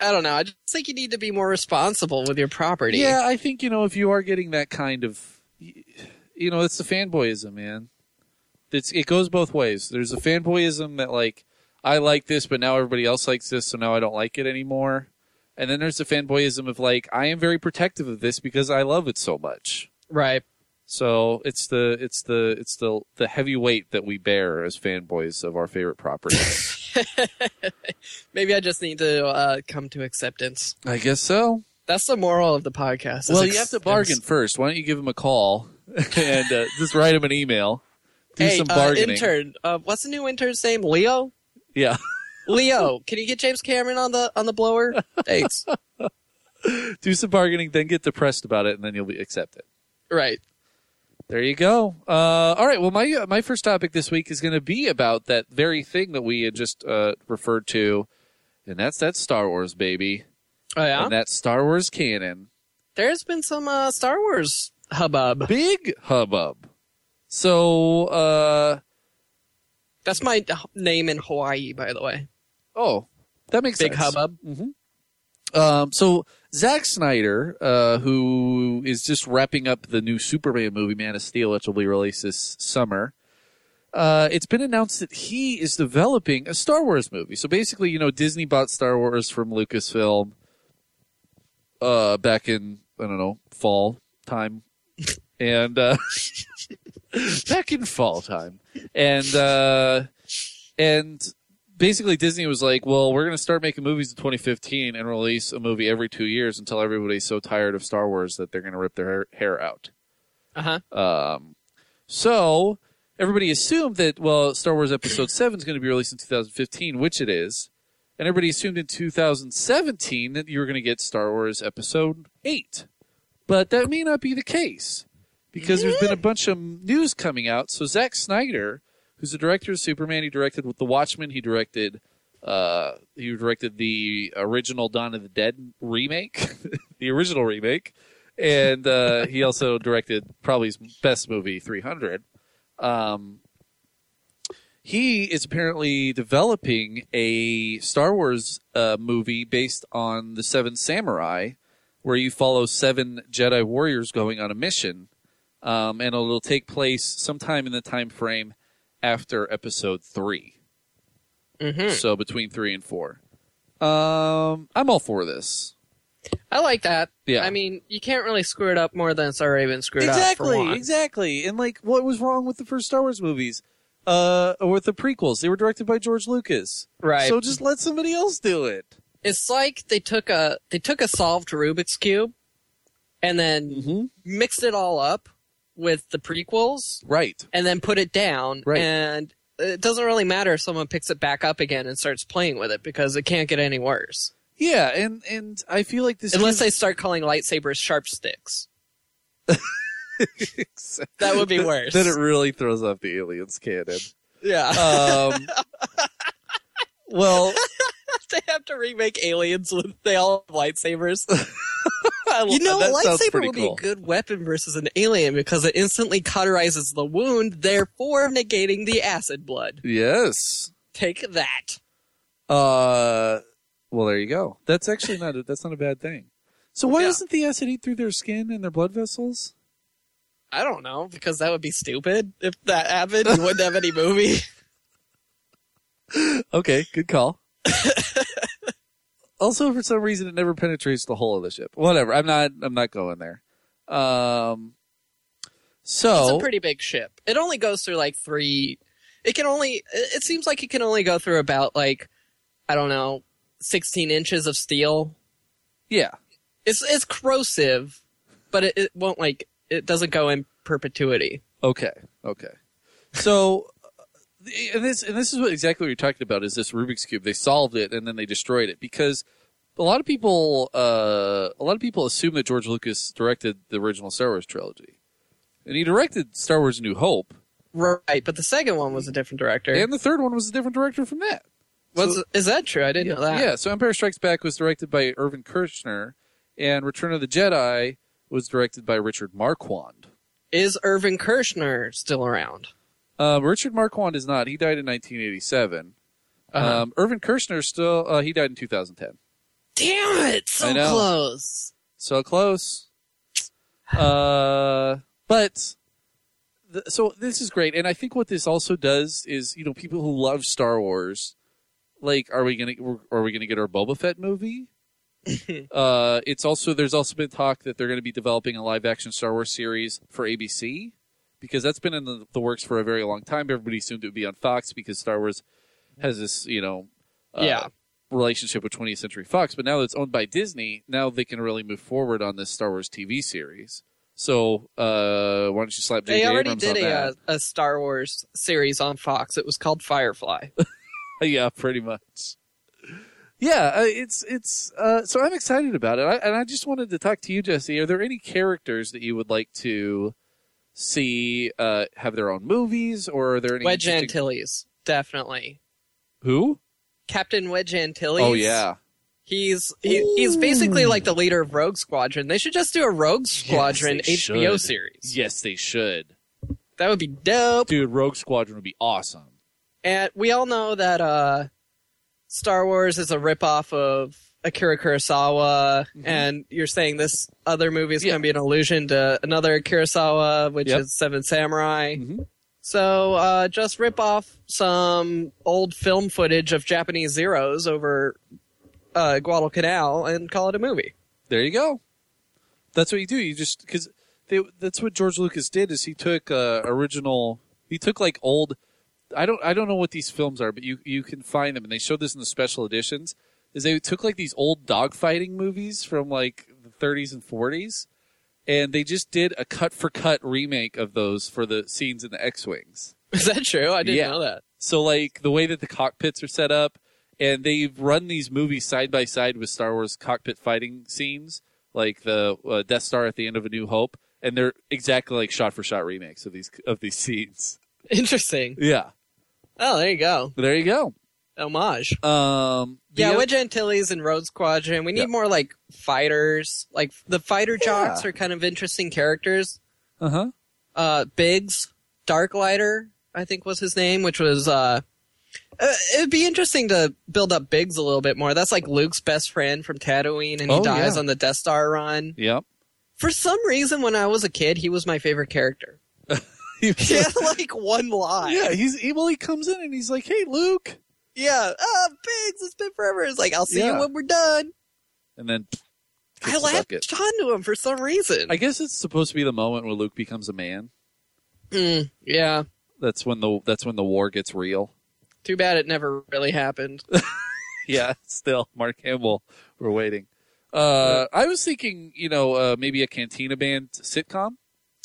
[SPEAKER 2] I don't know. I just think you need to be more responsible with your property.
[SPEAKER 1] Yeah, I think you know if you are getting that kind of, you know, it's the fanboyism, man. It's it goes both ways. There's a fanboyism that like I like this, but now everybody else likes this, so now I don't like it anymore. And then there's the fanboyism of like I am very protective of this because I love it so much.
[SPEAKER 2] Right.
[SPEAKER 1] So it's the it's the it's the the heavy weight that we bear as fanboys of our favorite property. [laughs]
[SPEAKER 2] Maybe I just need to uh, come to acceptance.
[SPEAKER 1] I guess so.
[SPEAKER 2] That's the moral of the podcast.
[SPEAKER 1] Well, you have to bargain first. Why don't you give him a call [laughs] and uh, just write him an email? Do
[SPEAKER 2] hey,
[SPEAKER 1] some
[SPEAKER 2] uh,
[SPEAKER 1] bargaining.
[SPEAKER 2] intern. Uh, what's the new intern's name? Leo.
[SPEAKER 1] Yeah.
[SPEAKER 2] Leo, [laughs] can you get James Cameron on the on the blower? Thanks.
[SPEAKER 1] Do some bargaining, then get depressed about it, and then you'll be accepted.
[SPEAKER 2] right.
[SPEAKER 1] There you go. Uh, all right. Well, my uh, my first topic this week is going to be about that very thing that we had just uh, referred to, and that's that Star Wars baby,
[SPEAKER 2] Oh yeah.
[SPEAKER 1] and that Star Wars canon.
[SPEAKER 2] There's been some uh, Star Wars hubbub.
[SPEAKER 1] big hubbub. So, uh,
[SPEAKER 2] That's my name in Hawaii, by the way.
[SPEAKER 1] oh, that makes
[SPEAKER 2] Big
[SPEAKER 1] sense.
[SPEAKER 2] hubbub.
[SPEAKER 1] Um, so Zack Snyder, uh, who is just wrapping up the new Superman movie, Man of Steel, which will be released this summer. Uh, it's been announced that he is developing a Star Wars movie. So basically, you know, Disney bought Star Wars from Lucasfilm, uh, back in, I don't know, fall time. And, uh, [laughs] back in fall time. And, uh, and basically Disney was like, well, we're going to start making movies in 2015 and release a movie every two years until everybody's so tired of Star Wars that they're going to rip their hair, out.
[SPEAKER 2] Uh huh.
[SPEAKER 1] Um, so everybody assumed that, well, Star Wars Episode [coughs] 7 is going to be released in 2015, which it is. And everybody assumed in 2017 that you were going to get Star Wars Episode 8. But that may not be the case because there's been a bunch of news coming out. So Zack Snyder, who's the director of Superman, he directed with The Watchmen, he directed uh, he directed the original Dawn of the Dead remake, [laughs] the original remake, and uh, he also directed probably his best movie, 300. Um, he is apparently developing a Star Wars uh, movie based on the Seven Samurai, where you follow seven Jedi warriors going on a mission, um, and it'll take place sometime in the time frame after Episode 3
[SPEAKER 2] hmm
[SPEAKER 1] so between three and four. Um, I'm all for this.
[SPEAKER 2] I like that.
[SPEAKER 1] Yeah.
[SPEAKER 2] I mean, you can't really screw it up more than it's already been screwed up.
[SPEAKER 1] Exactly, exactly. And like, what was wrong with the first Star Wars movies? Uh, or with the prequels, they were directed by George Lucas.
[SPEAKER 2] Right.
[SPEAKER 1] So just let somebody else do it.
[SPEAKER 2] it's like they took a they took a solved Rubik's cube, and then
[SPEAKER 1] Mm-hmm.
[SPEAKER 2] mixed it all up with the prequels,
[SPEAKER 1] Right.
[SPEAKER 2] and then put it down.
[SPEAKER 1] Right.
[SPEAKER 2] And it doesn't really matter if someone picks it back up again and starts playing with it because it can't get any worse.
[SPEAKER 1] Yeah, and and I feel like this
[SPEAKER 2] Unless they start calling lightsabers sharp sticks. [laughs] That would be worse.
[SPEAKER 1] then it really throws off the aliens canon.
[SPEAKER 2] Yeah.
[SPEAKER 1] Um, well, [laughs]
[SPEAKER 2] they have to remake aliens with they all have lightsabers. [laughs] you know,
[SPEAKER 1] that
[SPEAKER 2] a lightsaber would be a good weapon versus an alien because it instantly cauterizes the wound, therefore negating the acid blood.
[SPEAKER 1] Yes.
[SPEAKER 2] Take that.
[SPEAKER 1] Uh, well, there you go. That's actually not a, that's not a bad thing. So why
[SPEAKER 2] Yeah.
[SPEAKER 1] doesn't the acid eat through their skin and their blood vessels?
[SPEAKER 2] I don't know because that would be stupid. If that happened, you wouldn't have any movie. [laughs]
[SPEAKER 1] Okay, good call. [laughs] also, for some reason, it never penetrates the hull of the ship. Whatever. I'm not. I'm not going there. Um.
[SPEAKER 2] It's a pretty big ship. It only goes through like three. It can only. It seems like it can only go through about like, I don't know, sixteen inches of steel.
[SPEAKER 1] yeah.
[SPEAKER 2] It's it's corrosive, but it, it won't like it doesn't go in perpetuity.
[SPEAKER 1] Okay. Okay. So, and this and this is what exactly what you're talking about is this Rubik's cube. They solved it and then they destroyed it because a lot of people uh, a lot of people assume that George Lucas directed the original Star Wars trilogy, and he directed Star Wars: New Hope,
[SPEAKER 2] Right, but the second one was a different director.
[SPEAKER 1] and the third one was a different director from that.
[SPEAKER 2] was
[SPEAKER 1] so-
[SPEAKER 2] is that true? I didn't know that.
[SPEAKER 1] Yeah, so Empire Strikes Back was directed by Irvin Kershner, and Return of the Jedi was directed by Richard Marquand.
[SPEAKER 2] Is Irvin Kershner still around?
[SPEAKER 1] Um, Richard Marquand is not. He died in 1987.
[SPEAKER 2] Uh-huh.
[SPEAKER 1] Um, Irvin Kershner still. Uh, he died in 2010.
[SPEAKER 2] Damn it! So close.
[SPEAKER 1] So close. Uh, but th- so this is great, and I think what this also does is, you know, people who love Star Wars, like, are we gonna are we gonna get our Boba Fett movie? [laughs] uh, it's also there's also been talk that they're going to be developing a live action Star Wars series for ABC because that's been in the, the works for a very long time. Everybody assumed it would be on Fox because Star Wars has this, you know, uh,
[SPEAKER 2] Yeah.
[SPEAKER 1] relationship with 20th Century Fox. But now that it's owned by Disney, now they can really move forward on this Star Wars TV series. So uh, why don't you slap
[SPEAKER 2] They
[SPEAKER 1] J.J.
[SPEAKER 2] already
[SPEAKER 1] Abrams
[SPEAKER 2] did a, uh, a Star Wars series on Fox. It was called Firefly. [laughs]
[SPEAKER 1] yeah, pretty much. Yeah, uh, it's it's uh, so I'm excited about it, I, and I just wanted to talk to you, Jesse. Are there any characters that you would like to see uh, have their own movies, or are there any
[SPEAKER 2] Wedge
[SPEAKER 1] interesting-
[SPEAKER 2] Antilles, definitely.
[SPEAKER 1] Who?
[SPEAKER 2] Captain Wedge Antilles.
[SPEAKER 1] Oh yeah,
[SPEAKER 2] He's he, he's basically like the leader of Rogue Squadron. They should just do a Rogue Squadron
[SPEAKER 1] they
[SPEAKER 2] HBO
[SPEAKER 1] should.
[SPEAKER 2] series.
[SPEAKER 1] Yes, they should.
[SPEAKER 2] That would be dope.
[SPEAKER 1] Dude, Rogue Squadron would be awesome.
[SPEAKER 2] And we all know that uh, Star Wars is a ripoff of Akira Kurosawa, and you're saying this other movie is
[SPEAKER 1] Mm-hmm. Yeah.
[SPEAKER 2] going to be an allusion to another Kurosawa, which
[SPEAKER 1] Yep.
[SPEAKER 2] is Seven Samurai.
[SPEAKER 1] Mhm.
[SPEAKER 2] So uh, just rip off some old film footage of Japanese Zeros over uh, Guadalcanal and call it a movie.
[SPEAKER 1] There you go. That's what you do. You just because that's what George Lucas did. Is he took uh, original? He took like old. I don't. I don't know what these films are, but you you can find them, and they showed this in the special editions. Is they took like these old dogfighting movies from like the 30s and 40s, and they just did a cut for cut remake of those for the scenes in the X wings. [laughs]
[SPEAKER 2] Is that true? I didn't
[SPEAKER 1] Yeah.
[SPEAKER 2] know that.
[SPEAKER 1] So like the way that the cockpits are set up, and they've run these movies side by side with Star Wars cockpit fighting scenes, like the uh, Death Star at the end of A New Hope, and they're exactly like shot for shot remakes of these of these scenes.
[SPEAKER 2] Interesting.
[SPEAKER 1] Yeah,
[SPEAKER 2] Oh, there you go.
[SPEAKER 1] there you go.
[SPEAKER 2] Homage.
[SPEAKER 1] Um,
[SPEAKER 2] Yeah, with Antilles and Rogue Squadron, we need
[SPEAKER 1] Yeah.
[SPEAKER 2] more like fighters. Like the fighter jocks
[SPEAKER 1] Yeah.
[SPEAKER 2] are kind of interesting characters.
[SPEAKER 1] uh-huh.
[SPEAKER 2] Uh, Biggs, Darklighter, I think was his name, which was uh, uh, it'd be interesting to build up Biggs a little bit more. That's like Luke's best friend from Tatooine, and he
[SPEAKER 1] Oh,
[SPEAKER 2] dies
[SPEAKER 1] yeah.
[SPEAKER 2] on the Death Star run.
[SPEAKER 1] Yep.
[SPEAKER 2] For some reason, when I was a kid, he was my favorite character. [laughs] He [laughs] had [laughs] like one line.
[SPEAKER 1] yeah, he's he, well. He comes in and he's like, "Hey, Luke,"
[SPEAKER 2] yeah. Oh, Biggs, it's been forever. It's like I'll see
[SPEAKER 1] Yeah.
[SPEAKER 2] you when we're done.
[SPEAKER 1] and then
[SPEAKER 2] I
[SPEAKER 1] kicks the bucket.
[SPEAKER 2] latched onto him for some reason.
[SPEAKER 1] I guess it's supposed to be the moment where Luke becomes a man.
[SPEAKER 2] Mm, yeah.
[SPEAKER 1] That's when the that's when the war gets real.
[SPEAKER 2] Too bad it never really happened. [laughs]
[SPEAKER 1] yeah, still, Mark Hamill, we're waiting. Uh, I was thinking, you know, uh, maybe a Cantina Band sitcom. [laughs]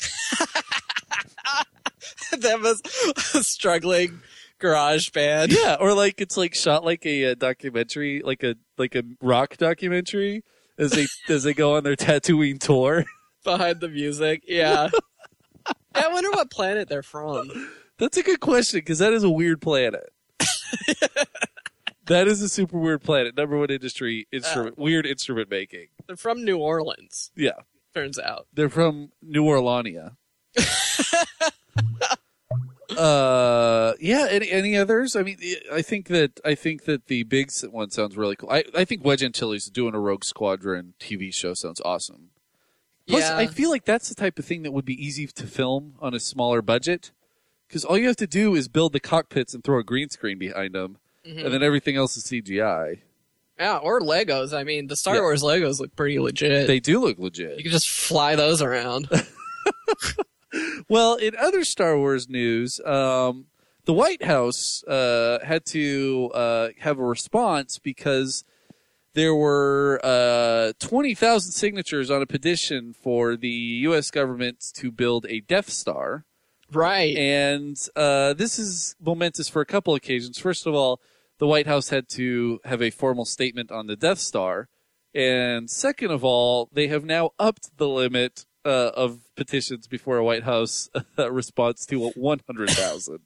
[SPEAKER 2] that was [laughs] struggling garage band
[SPEAKER 1] Yeah, or like it's like shot like a, uh documentary, like a like a rock documentary as they [laughs] as they go on their Tatooine tour.
[SPEAKER 2] behind the music. Yeah. [laughs] I wonder what planet they're from.
[SPEAKER 1] That's a good question because that is a weird planet. [laughs] that is a super weird planet. Number one industry instrument, weird instrument making.
[SPEAKER 2] They're from New Orleans,
[SPEAKER 1] Yeah,
[SPEAKER 2] turns out.
[SPEAKER 1] They're from New Orleania. Uh, yeah. Any, any others? I mean, I think that I think that the big one sounds really cool. I, I think Wedge Antilles doing a Rogue Squadron TV show sounds awesome. Plus,
[SPEAKER 2] yeah.
[SPEAKER 1] I feel like that's the type of thing that would be easy to film on a smaller budget because all you have to do is build the cockpits and throw a green screen behind them,
[SPEAKER 2] Mhm.
[SPEAKER 1] and then everything else is CGI.
[SPEAKER 2] yeah, or Legos. I mean, the Star
[SPEAKER 1] Yeah.
[SPEAKER 2] Wars Legos look pretty legit.
[SPEAKER 1] They do look legit.
[SPEAKER 2] you can just fly those around. [laughs]
[SPEAKER 1] Well, in other Star Wars news, um, the White House uh, had to uh, have a response because there were uh, 20,000 signatures on a petition for the U.S. government to build a Death Star.
[SPEAKER 2] right.
[SPEAKER 1] And uh, this is momentous for a couple occasions. First of all, the White House had to have a formal statement on the Death Star. And second of all, they have now upped the limit uh, of petitions before a White House [laughs] response to 100,000.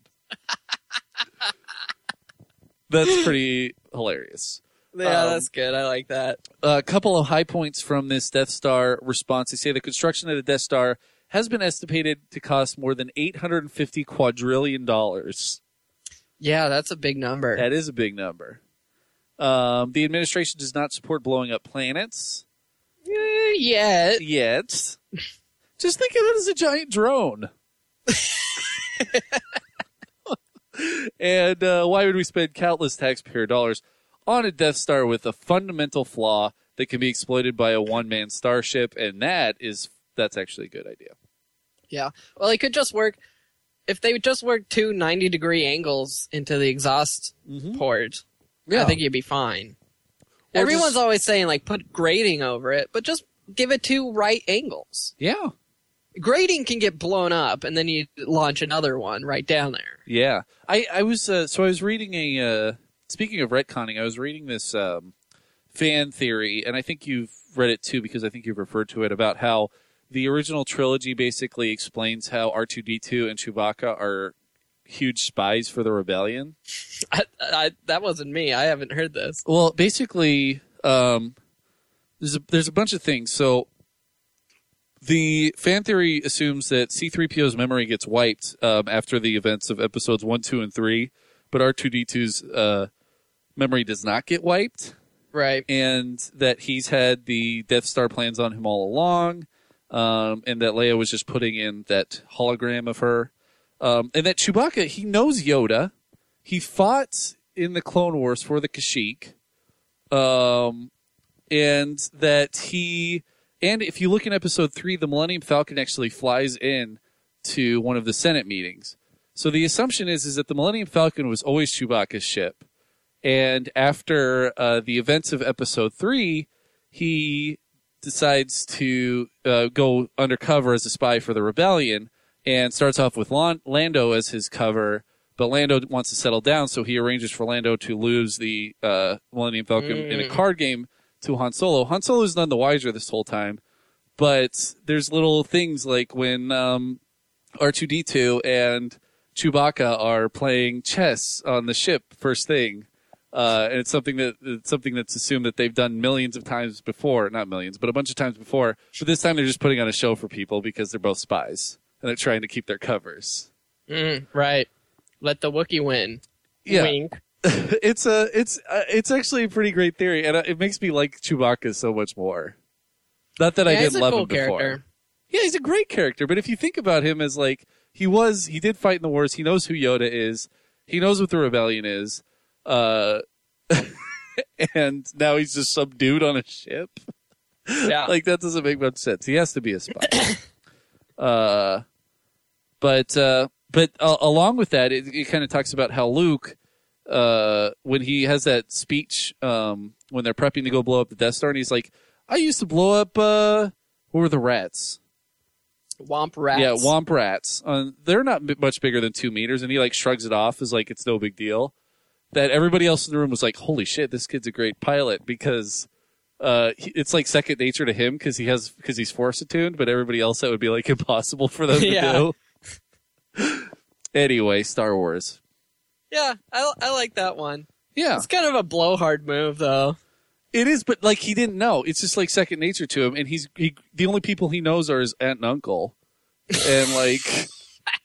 [SPEAKER 1] That's pretty hilarious.
[SPEAKER 2] yeah,
[SPEAKER 1] um,
[SPEAKER 2] that's good. I like that.
[SPEAKER 1] A couple of high points from this Death Star response. They say the construction of the Death Star has been estimated to cost more than 850 quadrillion dollars.
[SPEAKER 2] Yeah, that's a big number.
[SPEAKER 1] That is a big number. Um, the administration does not support blowing up planets
[SPEAKER 2] yet.
[SPEAKER 1] yet. Just think of it as a giant drone. [laughs] and uh, why would we spend countless taxpayer dollars on a Death Star with a fundamental flaw that can be exploited by a one-man starship? And that is that's actually a good idea.
[SPEAKER 2] Yeah. Well, it could just work if they just work two 90 degree angles into the exhaust
[SPEAKER 1] Mm-hmm.
[SPEAKER 2] port. I think you'd be fine.
[SPEAKER 1] Or
[SPEAKER 2] Everyone's
[SPEAKER 1] just-
[SPEAKER 2] always saying like put grating over it, but just give it two right angles.
[SPEAKER 1] yeah,
[SPEAKER 2] Grading can get blown up, and then you launch another one right down there.
[SPEAKER 1] yeah. I I was uh, so I was reading a uh, speaking of retconning, I was reading this um, fan theory, and I think you've read it too because I think you've referred to it about how the original trilogy basically explains how R two D two and Chewbacca are huge spies for the rebellion.
[SPEAKER 2] I, I, that wasn't me. I haven't heard this.
[SPEAKER 1] Well, basically, Um, there's a there's a bunch of things. So the fan theory assumes that C3PO's memory gets wiped um, after the events of episodes one, two, and three, but R2D2's uh, memory does not get wiped
[SPEAKER 2] Right.
[SPEAKER 1] and that he's had the Death Star plans on him all along, um, and that Leia was just putting in that hologram of her, um, and that Chewbacca he knows Yoda, he fought in the Clone Wars for the Kashyyyk, um, and that he, and if you look in Episode three, the Millennium Falcon actually flies in to one of the Senate meetings. So the assumption is is that the Millennium Falcon was always Chewbacca's ship. And after uh, the events of episode three, he decides to uh, go undercover as a spy for the rebellion and starts off with Lan- Lando as his cover. But Lando wants to settle down, so he arranges for Lando to lose the uh, Millennium Falcon in a
[SPEAKER 2] Mm.
[SPEAKER 1] card game to Han Solo. Han Solo is none the wiser this whole time, but there's little things like when um, R2D2 and Chewbacca are playing chess on the ship first thing. Uh, and it's something that it's something that's assumed that they've done millions of times before, not millions, but a bunch of times before. But this time they're just putting on a show for people because they're both spies and they're trying to keep their covers.
[SPEAKER 2] Mm, right. Let the Wookiee win.
[SPEAKER 1] Yeah,
[SPEAKER 2] Wink. [laughs]
[SPEAKER 1] it's a it's uh, it's actually a pretty great theory, and uh, it makes me like Chewbacca so much more. Not that I
[SPEAKER 2] Yeah, he's
[SPEAKER 1] didn't love
[SPEAKER 2] cool
[SPEAKER 1] him before.
[SPEAKER 2] character.
[SPEAKER 1] Yeah, he's a great character, but if you think about him as like he was, he did fight in the wars. He knows who Yoda is. He knows what the rebellion is. Uh, [laughs] and now he's just some dude on a ship.
[SPEAKER 2] Yeah. [laughs]
[SPEAKER 1] Like that doesn't make much sense. He has to be a spy. [coughs] uh, but uh, but uh, along with that, it, it kind of talks about how Luke, uh, when he has that speech, um, when they're prepping to go blow up the Death Star, and he's like, "I used to blow up. Uh, what were the rats?
[SPEAKER 2] Womp rats.
[SPEAKER 1] Yeah, womp rats. Uh, they're not b- much bigger than two meters, and he like shrugs it off as like it's no big deal. That everybody else in the room was like, "Holy shit, this kid's a great pilot," because uh, he, it's like second nature to him because he has because he's force attuned, but everybody else that would be like [laughs] impossible for them to
[SPEAKER 2] Yeah.
[SPEAKER 1] do. Anyway, Star Wars.
[SPEAKER 2] Yeah, I, I like that one.
[SPEAKER 1] Yeah,
[SPEAKER 2] It's kind of a blowhard move, though.
[SPEAKER 1] it is, but like he didn't know. It's just like second nature to him, and he's he, the only people he knows are his aunt and uncle, and like. [laughs]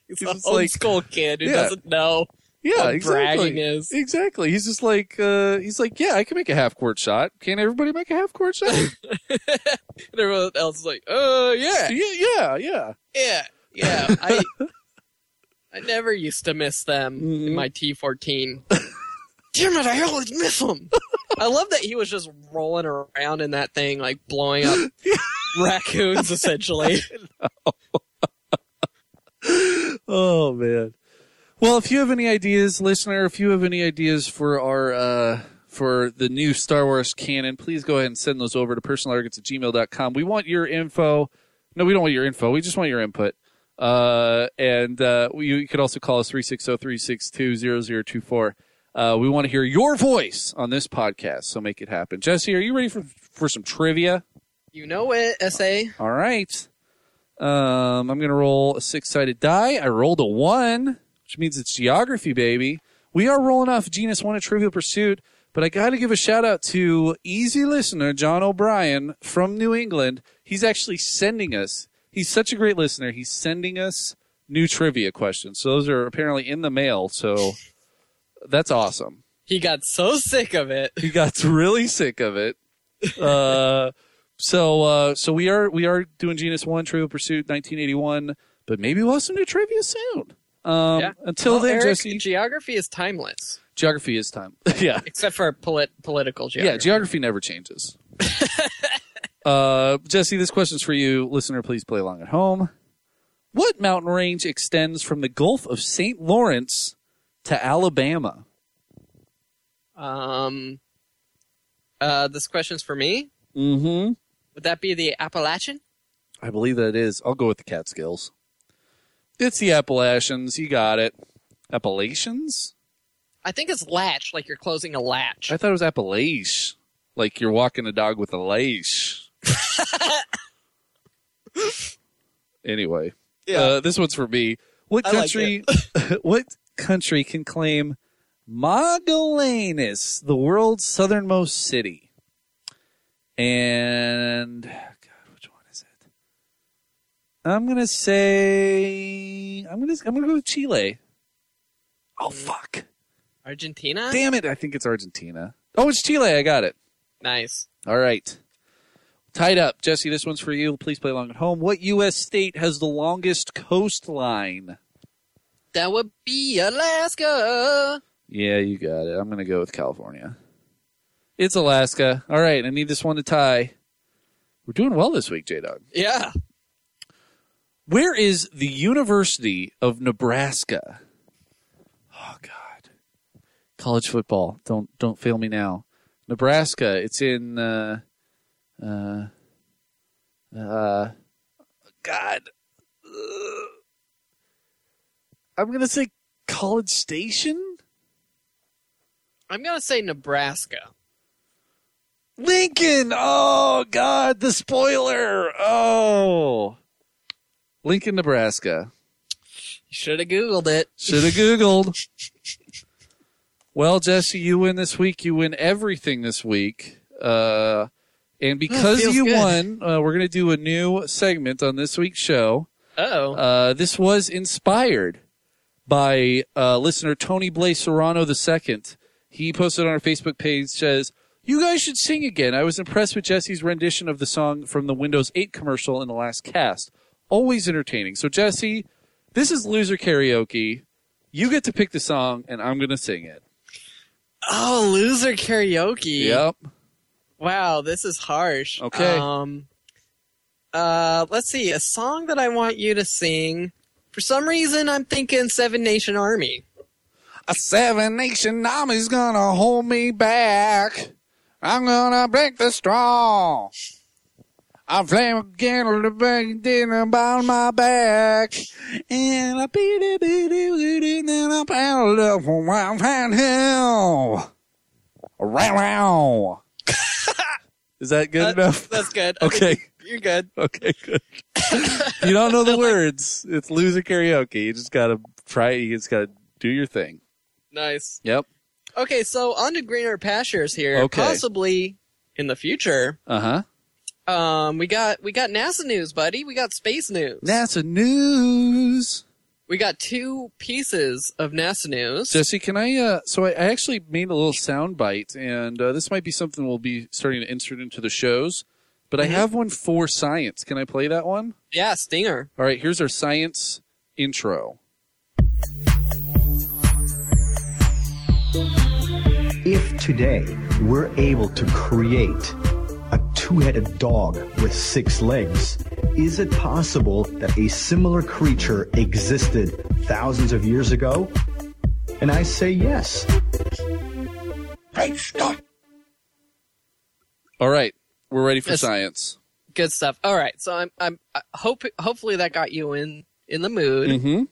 [SPEAKER 2] He's an old
[SPEAKER 1] like-
[SPEAKER 2] school kid who
[SPEAKER 1] Yeah.
[SPEAKER 2] doesn't know.
[SPEAKER 1] Yeah,
[SPEAKER 2] what
[SPEAKER 1] exactly.
[SPEAKER 2] bragging is.
[SPEAKER 1] Exactly. He's just like uh he's like, Yeah, I can make a half court shot. Can't everybody make a half court shot? [laughs]
[SPEAKER 2] And everyone else is like, uh, yeah,
[SPEAKER 1] yeah, yeah, yeah.
[SPEAKER 2] yeah, yeah. I, [laughs] I never used to miss them
[SPEAKER 1] Mhm.
[SPEAKER 2] in my T14. [laughs] Damn it, I always miss them. I love that he was just rolling around in that thing, like blowing up [laughs] raccoons, essentially. [laughs]
[SPEAKER 1] Oh man. Well, if you have any ideas, listener, if you have any ideas for our uh for the new Star Wars canon, please go ahead and send those over to personalargets at gmail.com. We want your info. No, we don't want your info. We just want your input. Uh, and uh, you, could also call us 360-362-0024. Uh, we want to hear your voice on this podcast, so make it happen. Jesse, are you ready for, for some trivia?
[SPEAKER 2] You know it, SA.
[SPEAKER 1] All right. Um, I'm going to roll a six sided die. I rolled a one, which means it's geography, baby. We are rolling off Genus 1 at Trivial Pursuit, but I got to give a shout out to easy listener John O'Brien from New England. He's actually sending us, he's such a great listener. He's sending us new trivia questions. So those are apparently in the mail. So [laughs] that's awesome
[SPEAKER 2] He got so sick of it.
[SPEAKER 1] he got really sick of it. [laughs] Uh, so uh, so we are we are doing Genus One Trivial Pursuit 1981, but maybe we'll have some new trivia soon. Um,
[SPEAKER 2] Yeah.
[SPEAKER 1] Until
[SPEAKER 2] Well,
[SPEAKER 1] then,
[SPEAKER 2] Eric,
[SPEAKER 1] Jesse,
[SPEAKER 2] geography is timeless,
[SPEAKER 1] geography is time. [laughs] yeah,
[SPEAKER 2] except for polit- political geography.
[SPEAKER 1] yeah, geography never changes. Uh, Jesse, this question's for you, listener. Please play along at home. What mountain range extends from the Gulf of St. Lawrence to Alabama?
[SPEAKER 2] Um, uh, this question's for me.
[SPEAKER 1] Mm-hmm.
[SPEAKER 2] Would that be the Appalachian?
[SPEAKER 1] I believe that is. I'll go with the Catskills. It's the Appalachians. You got it. Appalachians?
[SPEAKER 2] I think it's latch, like you're closing a latch.
[SPEAKER 1] I thought it was Appalachia. Like you're walking a dog with a leash. [laughs] anyway, uh, this one's for me. What
[SPEAKER 2] I like
[SPEAKER 1] country? [laughs] what country can claim Magallanes, the world's southernmost city? And God, which one is it? I'm gonna say I'm gonna I'm gonna go with Chile. Oh fuck!
[SPEAKER 2] Argentina.
[SPEAKER 1] Damn it! I think it's Argentina. Oh, it's Chile. I got it.
[SPEAKER 2] Nice.
[SPEAKER 1] All right. Tied up. Jesse, this one's for you. Please play along at home. What U.S. state has the longest coastline?
[SPEAKER 2] That would be Alaska.
[SPEAKER 1] Yeah, you got it. I'm going to go with California. It's Alaska. All right. I need this one to tie. We're doing well this week, J Dog.
[SPEAKER 2] Yeah.
[SPEAKER 1] Where is the University of Nebraska? Oh God. College football. Don't don't fail me now. Nebraska. It's in uh uh uh God. Ugh. I'm going to say College Station?
[SPEAKER 2] I'm gonna say Nebraska.
[SPEAKER 1] Lincoln. Oh God, the spoiler. Oh. Lincoln, Nebraska.
[SPEAKER 2] Should have Googled it.
[SPEAKER 1] Should have Googled. well, Jesse, you win this week. You win everything this week. Uh, and because
[SPEAKER 2] feels
[SPEAKER 1] you
[SPEAKER 2] good.
[SPEAKER 1] won, uh, we're going to do a new segment on this week's show.
[SPEAKER 2] Oh.
[SPEAKER 1] Uh, this was inspired by uh, listener Tony Blaze Serrano II. He posted on our Facebook page says, "You guys should sing again. I was impressed with Jesse's rendition of the song from the Windows 8 commercial in the last cast. Always entertaining." So Jesse, this is loser karaoke. You get to pick the song, and I'm going to sing it.
[SPEAKER 2] oh, loser karaoke.
[SPEAKER 1] Yep.
[SPEAKER 2] Wow, this is harsh.
[SPEAKER 1] Okay.
[SPEAKER 2] Um, uh, let's see. A song that I want you to sing. For some reason, I'm thinking Seven Nation Army.
[SPEAKER 1] A seven nation army's gonna hold me back. I'm gonna break the straw. I flame again with the big dinner about my back. And I beat it, beat it, beat it, then I paddled up from Wild Hill. Row, row. Is that good
[SPEAKER 2] Uh,
[SPEAKER 1] enough?
[SPEAKER 2] That's good. [laughs]
[SPEAKER 1] Okay.
[SPEAKER 2] You're good.
[SPEAKER 1] Okay, good. [laughs] you don't know the words. It's loser karaoke. You just gotta try. it. You just gotta do your thing.
[SPEAKER 2] Nice.
[SPEAKER 1] Yep.
[SPEAKER 2] Okay, so on to greener pastures here.
[SPEAKER 1] Okay.
[SPEAKER 2] Possibly in the future.
[SPEAKER 1] Uh huh.
[SPEAKER 2] Um, we got we got NASA news, buddy. We got space news.
[SPEAKER 1] NASA news.
[SPEAKER 2] We got two pieces of NASA news.
[SPEAKER 1] Jesse, can I? Uh, so I, I actually made a little sound bite, and uh, this might be something we'll be starting to insert into the shows. But I have one for science. Can I play that one?
[SPEAKER 2] yeah, Stinger.
[SPEAKER 1] All right. Here's our science intro.
[SPEAKER 7] If today we're able to create a two-headed dog with six legs, is it possible that a similar creature existed thousands of years ago? And I say yes.
[SPEAKER 5] Great Scott!
[SPEAKER 1] All right. We're ready for
[SPEAKER 2] Yes.
[SPEAKER 1] science.
[SPEAKER 2] Good stuff. All right, so I'm I'm I hope hopefully that got you in in the mood.
[SPEAKER 1] Mm-hmm.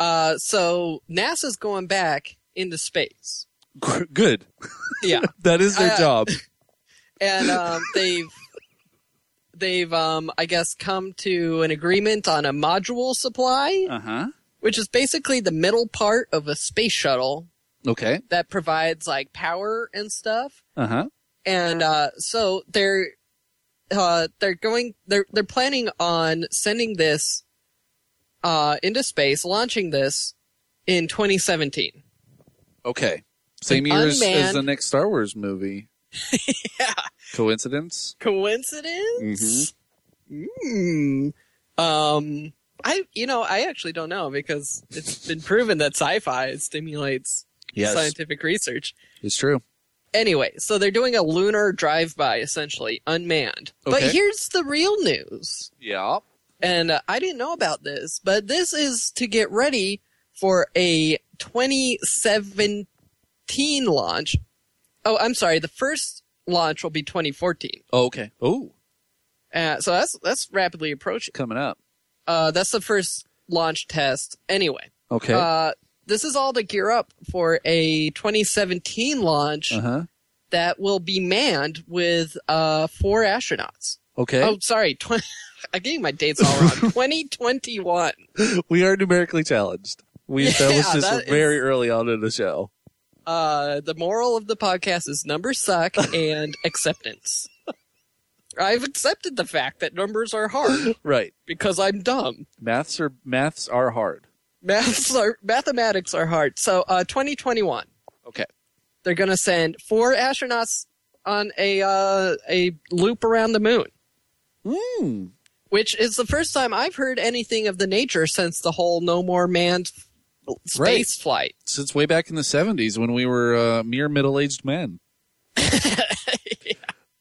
[SPEAKER 2] Uh, so NASA's going back into space.
[SPEAKER 1] Good.
[SPEAKER 2] Yeah, [laughs]
[SPEAKER 1] That is their
[SPEAKER 2] Uh,
[SPEAKER 1] job. [laughs]
[SPEAKER 2] and um, they've they've um, I guess come to an agreement on a module supply,
[SPEAKER 1] Uh huh.
[SPEAKER 2] which is basically the middle part of a space shuttle
[SPEAKER 1] Okay.
[SPEAKER 2] that provides like power and stuff.
[SPEAKER 1] Uh huh.
[SPEAKER 2] and uh, so they're uh, they're going they're they're planning on sending this uh, into space, launching this in 2017.
[SPEAKER 1] Okay. Same
[SPEAKER 2] An
[SPEAKER 1] year as, as the next Star Wars movie. [laughs]
[SPEAKER 2] Yeah,
[SPEAKER 1] Coincidence?
[SPEAKER 2] coincidence? Mm. Um, I you know I actually don't know because it's been proven that sci-fi stimulates
[SPEAKER 1] Yes.
[SPEAKER 2] scientific research.
[SPEAKER 1] It's true.
[SPEAKER 2] Anyway, so they're doing a lunar drive-by, essentially unmanned. But here's the real news.
[SPEAKER 1] Yeah.
[SPEAKER 2] and uh, I didn't know about this, but this is to get ready for a 2017 launch. Oh, I'm sorry. The first launch will be 2014.
[SPEAKER 1] Oh, okay. Oh,
[SPEAKER 2] Uh, so that's that's rapidly approaching.
[SPEAKER 1] coming up.
[SPEAKER 2] Uh, that's the first launch test. Anyway,
[SPEAKER 1] Okay.
[SPEAKER 2] uh, this is all to gear up for a 2017 launch
[SPEAKER 1] Uh huh.
[SPEAKER 2] that will be manned with uh, four astronauts.
[SPEAKER 1] Okay.
[SPEAKER 2] Oh, sorry. [laughs] 20- I'm getting my dates all wrong. [laughs] 2021.
[SPEAKER 1] We are numerically challenged. We [laughs] established
[SPEAKER 2] Yeah,
[SPEAKER 1] this
[SPEAKER 2] that is-
[SPEAKER 1] very early on in the show.
[SPEAKER 2] Uh, the moral of the podcast is numbers suck [laughs] and acceptance. I've accepted the fact that numbers are hard
[SPEAKER 1] Right.
[SPEAKER 2] because I'm dumb.
[SPEAKER 1] Maths are maths are hard.
[SPEAKER 2] Maths are mathematics are hard. So, uh, 2021,
[SPEAKER 1] Okay.
[SPEAKER 2] they're going to send four astronauts on a uh, a loop around the moon,
[SPEAKER 1] Hmm.
[SPEAKER 2] which is the first time I've heard anything of the nature since the whole no more manned space
[SPEAKER 1] Right.
[SPEAKER 2] flight.
[SPEAKER 1] Since way back in the '70s when we were uh, mere middle-aged men. [laughs]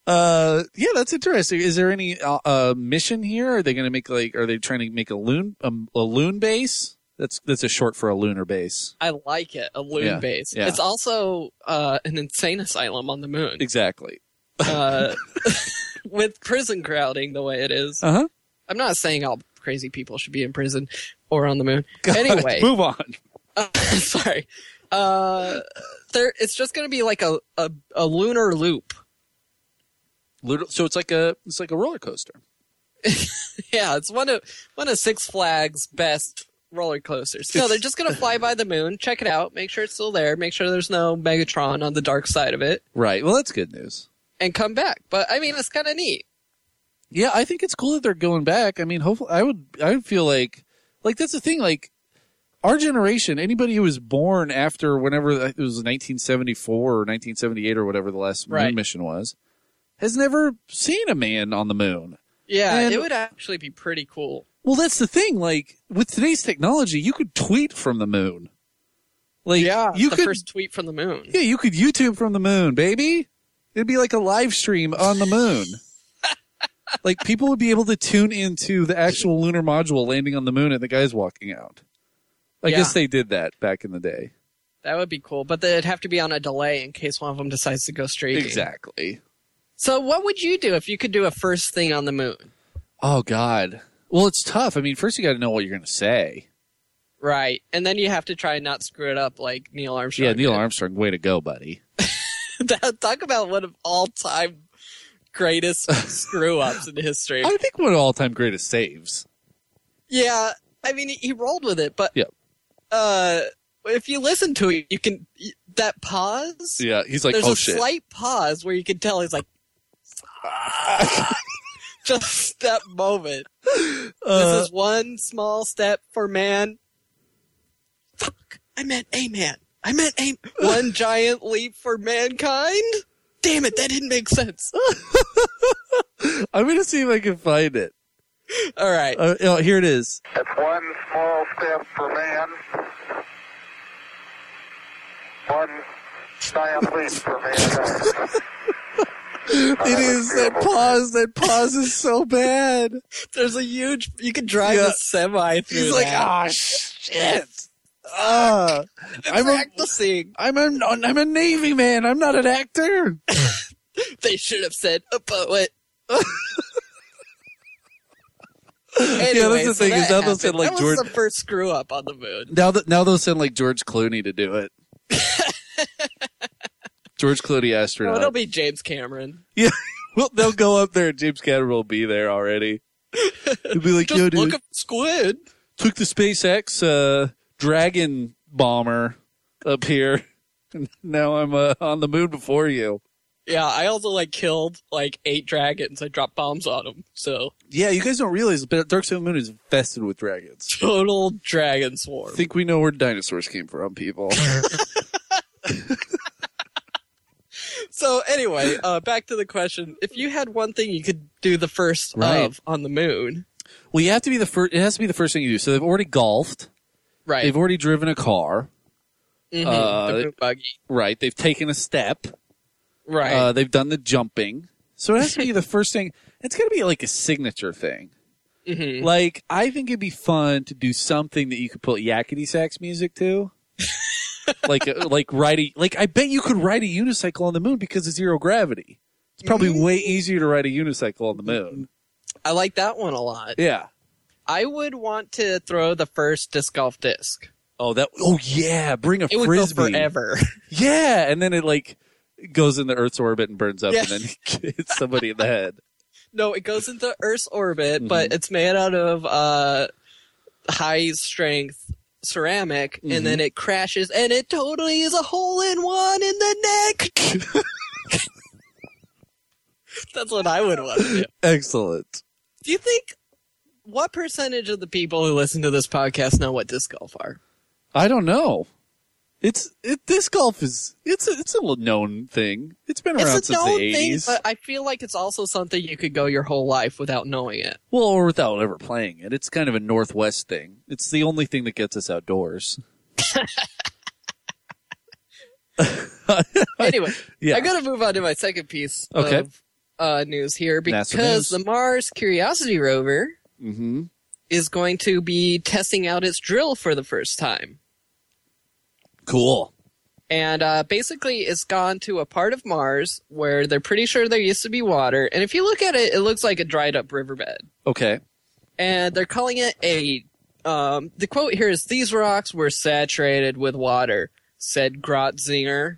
[SPEAKER 1] Uh, yeah, that's interesting. Is there any uh, uh, mission here? Are they going to make like? Are they trying to make a loon um, a loon base? That's that's a short for a lunar base.
[SPEAKER 2] I like it, a loon
[SPEAKER 1] Yeah,
[SPEAKER 2] base.
[SPEAKER 1] yeah.
[SPEAKER 2] It's also uh, an insane asylum on the moon.
[SPEAKER 1] Exactly.
[SPEAKER 2] uh, [laughs] [laughs] with prison crowding the way it is.
[SPEAKER 1] Uh huh.
[SPEAKER 2] I'm not saying all crazy people should be in prison or on the moon. [laughs] Anyway,
[SPEAKER 1] move on. [laughs]
[SPEAKER 2] uh, sorry. Uh, there, it's just going to be like a, a, a lunar loop.
[SPEAKER 1] So it's like a it's like a roller coaster. [laughs]
[SPEAKER 2] Yeah, it's one of one of Six Flags best roller coasters. No, they're just going to fly by the moon, check it out, make sure it's still there, make sure there's no Megatron on the dark side of it,
[SPEAKER 1] Right. Well, that's good news.
[SPEAKER 2] and come back. But I mean, it's kind of neat.
[SPEAKER 1] Yeah, I think it's cool that they're going back. I mean, hopefully, I would I would feel like like that's the thing. Like our generation, anybody who was born after whenever uh, it was 1974 or 1978 or whatever the last
[SPEAKER 2] Right.
[SPEAKER 1] moon mission was, has never seen a man on the moon.
[SPEAKER 2] Yeah,
[SPEAKER 1] And-
[SPEAKER 2] it would actually be pretty cool.
[SPEAKER 1] Well, that's the thing. Like with today's technology, you could tweet from the moon. Like
[SPEAKER 2] Yeah,
[SPEAKER 1] you
[SPEAKER 2] the
[SPEAKER 1] could
[SPEAKER 2] first tweet from the moon.
[SPEAKER 1] yeah, you could YouTube from the moon, baby. It'd be like a live stream on the moon. [laughs] like people would be able to tune into the actual lunar module landing on the moon and the guys walking out. I
[SPEAKER 2] Yeah.
[SPEAKER 1] guess they did that back in the day.
[SPEAKER 2] That would be cool, but they'd have to be on a delay in case one of them decides to go straight.
[SPEAKER 1] Exactly.
[SPEAKER 2] So, what would you do if you could do a first thing on the moon?
[SPEAKER 1] Oh God. Well, it's tough. I mean, first you got to know what you're going to say.
[SPEAKER 2] Right, and then you have to try and not screw it up like Neil Armstrong.
[SPEAKER 1] Yeah, Neil
[SPEAKER 2] did.
[SPEAKER 1] Armstrong, way to go, buddy. [laughs]
[SPEAKER 2] Talk about one of all time greatest [laughs] screw ups in history.
[SPEAKER 1] I think one of all time greatest saves.
[SPEAKER 2] Yeah, I mean he, he rolled with it, but
[SPEAKER 1] Yep.
[SPEAKER 2] uh, if you listen to it, you can that pause.
[SPEAKER 1] Yeah, he's like,
[SPEAKER 2] There's
[SPEAKER 1] oh
[SPEAKER 2] a
[SPEAKER 1] shit.
[SPEAKER 2] slight pause where you can tell he's like, [laughs] just that moment.
[SPEAKER 1] Uh,
[SPEAKER 2] this is one small step for man. Fuck, I meant a man. I meant a one [laughs] giant leap for mankind. Damn it, that didn't make sense. [laughs]
[SPEAKER 1] I'm going to see if I can find it.
[SPEAKER 2] All right,
[SPEAKER 1] Uh, oh, here it is.
[SPEAKER 8] It's one small step for man, one giant leap for mankind. [laughs]
[SPEAKER 1] It is that pause. That pause is so bad. [laughs]
[SPEAKER 2] there's a huge. You can drive
[SPEAKER 1] Yeah.
[SPEAKER 2] a semi through.
[SPEAKER 1] He's like,
[SPEAKER 2] that.
[SPEAKER 1] ah, shit. Ah, [laughs] I'm a,
[SPEAKER 2] practicing.
[SPEAKER 1] I'm a, I'm a Navy man. I'm not an actor. [laughs]
[SPEAKER 2] They should have said a poet. [laughs]
[SPEAKER 1] Yeah, that's the thing, is now they'll send, like,
[SPEAKER 2] that
[SPEAKER 1] George-
[SPEAKER 2] the first screw up on the moon.
[SPEAKER 1] Now that now they'll send like George Clooney to do it. George Clooney
[SPEAKER 2] Oh,
[SPEAKER 1] astronaut.
[SPEAKER 2] it'll be James Cameron.
[SPEAKER 1] yeah, well, they'll go up there. and James Cameron will be there already. He'll be like,
[SPEAKER 2] Just
[SPEAKER 1] "Yo, dude,
[SPEAKER 2] look at squid.
[SPEAKER 1] took the SpaceX uh, Dragon bomber up here, [laughs] now I'm uh, on the moon before you."
[SPEAKER 2] Yeah, I also like killed like eight dragons. I dropped bombs on them. So
[SPEAKER 1] Yeah, you guys don't realize, but Dark Side of the Moon is infested with dragons.
[SPEAKER 2] total dragon swarm.
[SPEAKER 1] I think we know where dinosaurs came from, people. [laughs]
[SPEAKER 2] So anyway, uh, back to the question: If you had one thing you could do the first
[SPEAKER 1] Right.
[SPEAKER 2] of on the moon,
[SPEAKER 1] well, you have to be the first. It has to be the first thing you do. So they've already golfed.
[SPEAKER 2] Right?
[SPEAKER 1] They've already driven a car.
[SPEAKER 2] Mhm,
[SPEAKER 1] uh,
[SPEAKER 2] the moon buggy,
[SPEAKER 1] Right. They've taken a step.
[SPEAKER 2] right?
[SPEAKER 1] Uh, they've done the jumping. So it has to be the first thing. It's got to be like a signature thing.
[SPEAKER 2] Mhm.
[SPEAKER 1] Like, I think it'd be fun to do something that you could put yakety sax music to. [laughs] like, uh, like ride a, like, I bet you could ride a unicycle on the moon because of zero gravity. It's probably way easier to ride a unicycle on the moon.
[SPEAKER 2] I like that one a lot.
[SPEAKER 1] Yeah.
[SPEAKER 2] I would want to throw the first disc golf disc.
[SPEAKER 1] Oh, that, oh yeah, bring a
[SPEAKER 2] It would
[SPEAKER 1] frisbee.
[SPEAKER 2] go forever. [laughs]
[SPEAKER 1] Yeah. And then it like goes in the Earth's orbit and burns up
[SPEAKER 2] Yeah.
[SPEAKER 1] and then [laughs] hits somebody in the head.
[SPEAKER 2] no, it goes into Earth's orbit,
[SPEAKER 1] Mm-hmm.
[SPEAKER 2] but it's made out of uh, high strength ceramic,
[SPEAKER 1] Mm-hmm.
[SPEAKER 2] and then it crashes, and it totally is a hole in one in the neck. [laughs] That's what I would want to do.
[SPEAKER 1] Excellent.
[SPEAKER 2] Do you think what percentage of the people who listen to this podcast know what disc golf are?
[SPEAKER 1] I don't know. It's it. Disc golf is it's a, it's a little known thing. It's been around
[SPEAKER 2] it's a
[SPEAKER 1] since
[SPEAKER 2] known
[SPEAKER 1] the eighties.
[SPEAKER 2] but I feel like it's also something you could go your whole life without knowing it.
[SPEAKER 1] Well, or without ever playing it. It's kind of a Northwest thing. It's the only thing that gets us outdoors. [laughs]
[SPEAKER 2] Anyway, [laughs]
[SPEAKER 1] Yeah.
[SPEAKER 2] I got to move on to my second piece
[SPEAKER 1] Okay.
[SPEAKER 2] of uh, news here because
[SPEAKER 1] news.
[SPEAKER 2] the Mars Curiosity rover
[SPEAKER 1] mm-hmm.
[SPEAKER 2] is going to be testing out its drill for the first time.
[SPEAKER 1] Cool.
[SPEAKER 2] And uh, basically, it's gone to a part of Mars where they're pretty sure there used to be water. And if you look at it, it looks like a dried up riverbed.
[SPEAKER 1] Okay.
[SPEAKER 2] And they're calling it a. Um, the quote here is These rocks were saturated with water, said Grotzinger,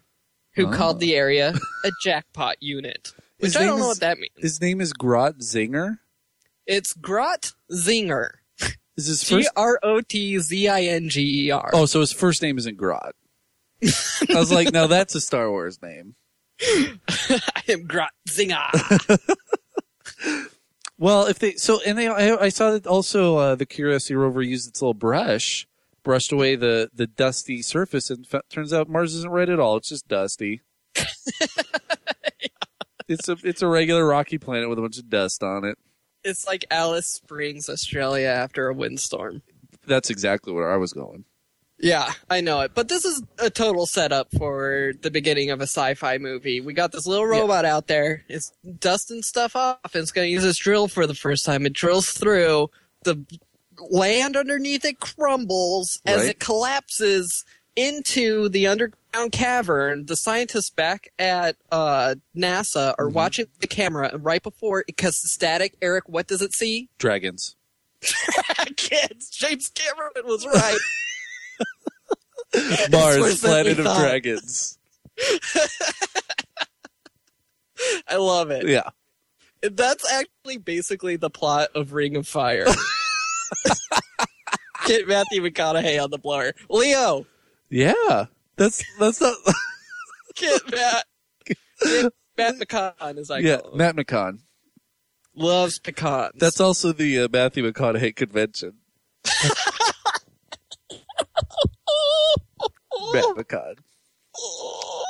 [SPEAKER 2] who
[SPEAKER 1] Oh.
[SPEAKER 2] called the area a [laughs] jackpot unit. Which
[SPEAKER 1] His
[SPEAKER 2] I don't
[SPEAKER 1] name
[SPEAKER 2] know
[SPEAKER 1] is-
[SPEAKER 2] what that means.
[SPEAKER 1] His name is Grot Zinger.
[SPEAKER 2] It's Grotzinger. [laughs]
[SPEAKER 1] Is his
[SPEAKER 2] G
[SPEAKER 1] first?
[SPEAKER 2] R O T Z I N G E R.
[SPEAKER 1] Oh, so his first name isn't Grot. [laughs] I was like, now that's a Star Wars name. [laughs]
[SPEAKER 2] I am Grot Grotzinger.
[SPEAKER 1] Well, if they so, and they, I, I saw that also uh, the Curiosity rover used its little brush, brushed away the the dusty surface, and fa- turns out Mars isn't red at all. It's just dusty. It's a it's a regular rocky planet with a bunch of dust on it.
[SPEAKER 2] It's like Alice Springs, Australia after a windstorm.
[SPEAKER 1] That's exactly where I was going.
[SPEAKER 2] Yeah, I know it. But this is a total setup for the beginning of a sci-fi movie. We got this little robot out there. It's dusting stuff off and it's going to use this drill for the first time. It drills through. The land underneath it crumbles as it collapses into the underground cavern. The scientists back at uh, NASA are watching the camera and right before it cuts the static, Eric, what does it see?
[SPEAKER 1] Dragons. [laughs]
[SPEAKER 2] Kids, James Cameron was right. [laughs]
[SPEAKER 1] Mars, planet of dragons. [laughs]
[SPEAKER 2] I love it.
[SPEAKER 1] Yeah.
[SPEAKER 2] That's actually basically the plot of Reign of Fire. Get Matthew McConaughey on the blower. Leo,
[SPEAKER 1] Yeah. That's that's not. [laughs]
[SPEAKER 2] get Matt. Get Matt McCon, is like
[SPEAKER 1] yeah. Matt McCon.
[SPEAKER 2] Loves pecans.
[SPEAKER 1] That's also the uh, Matthew McConaughey convention. Matt McCon. [sighs]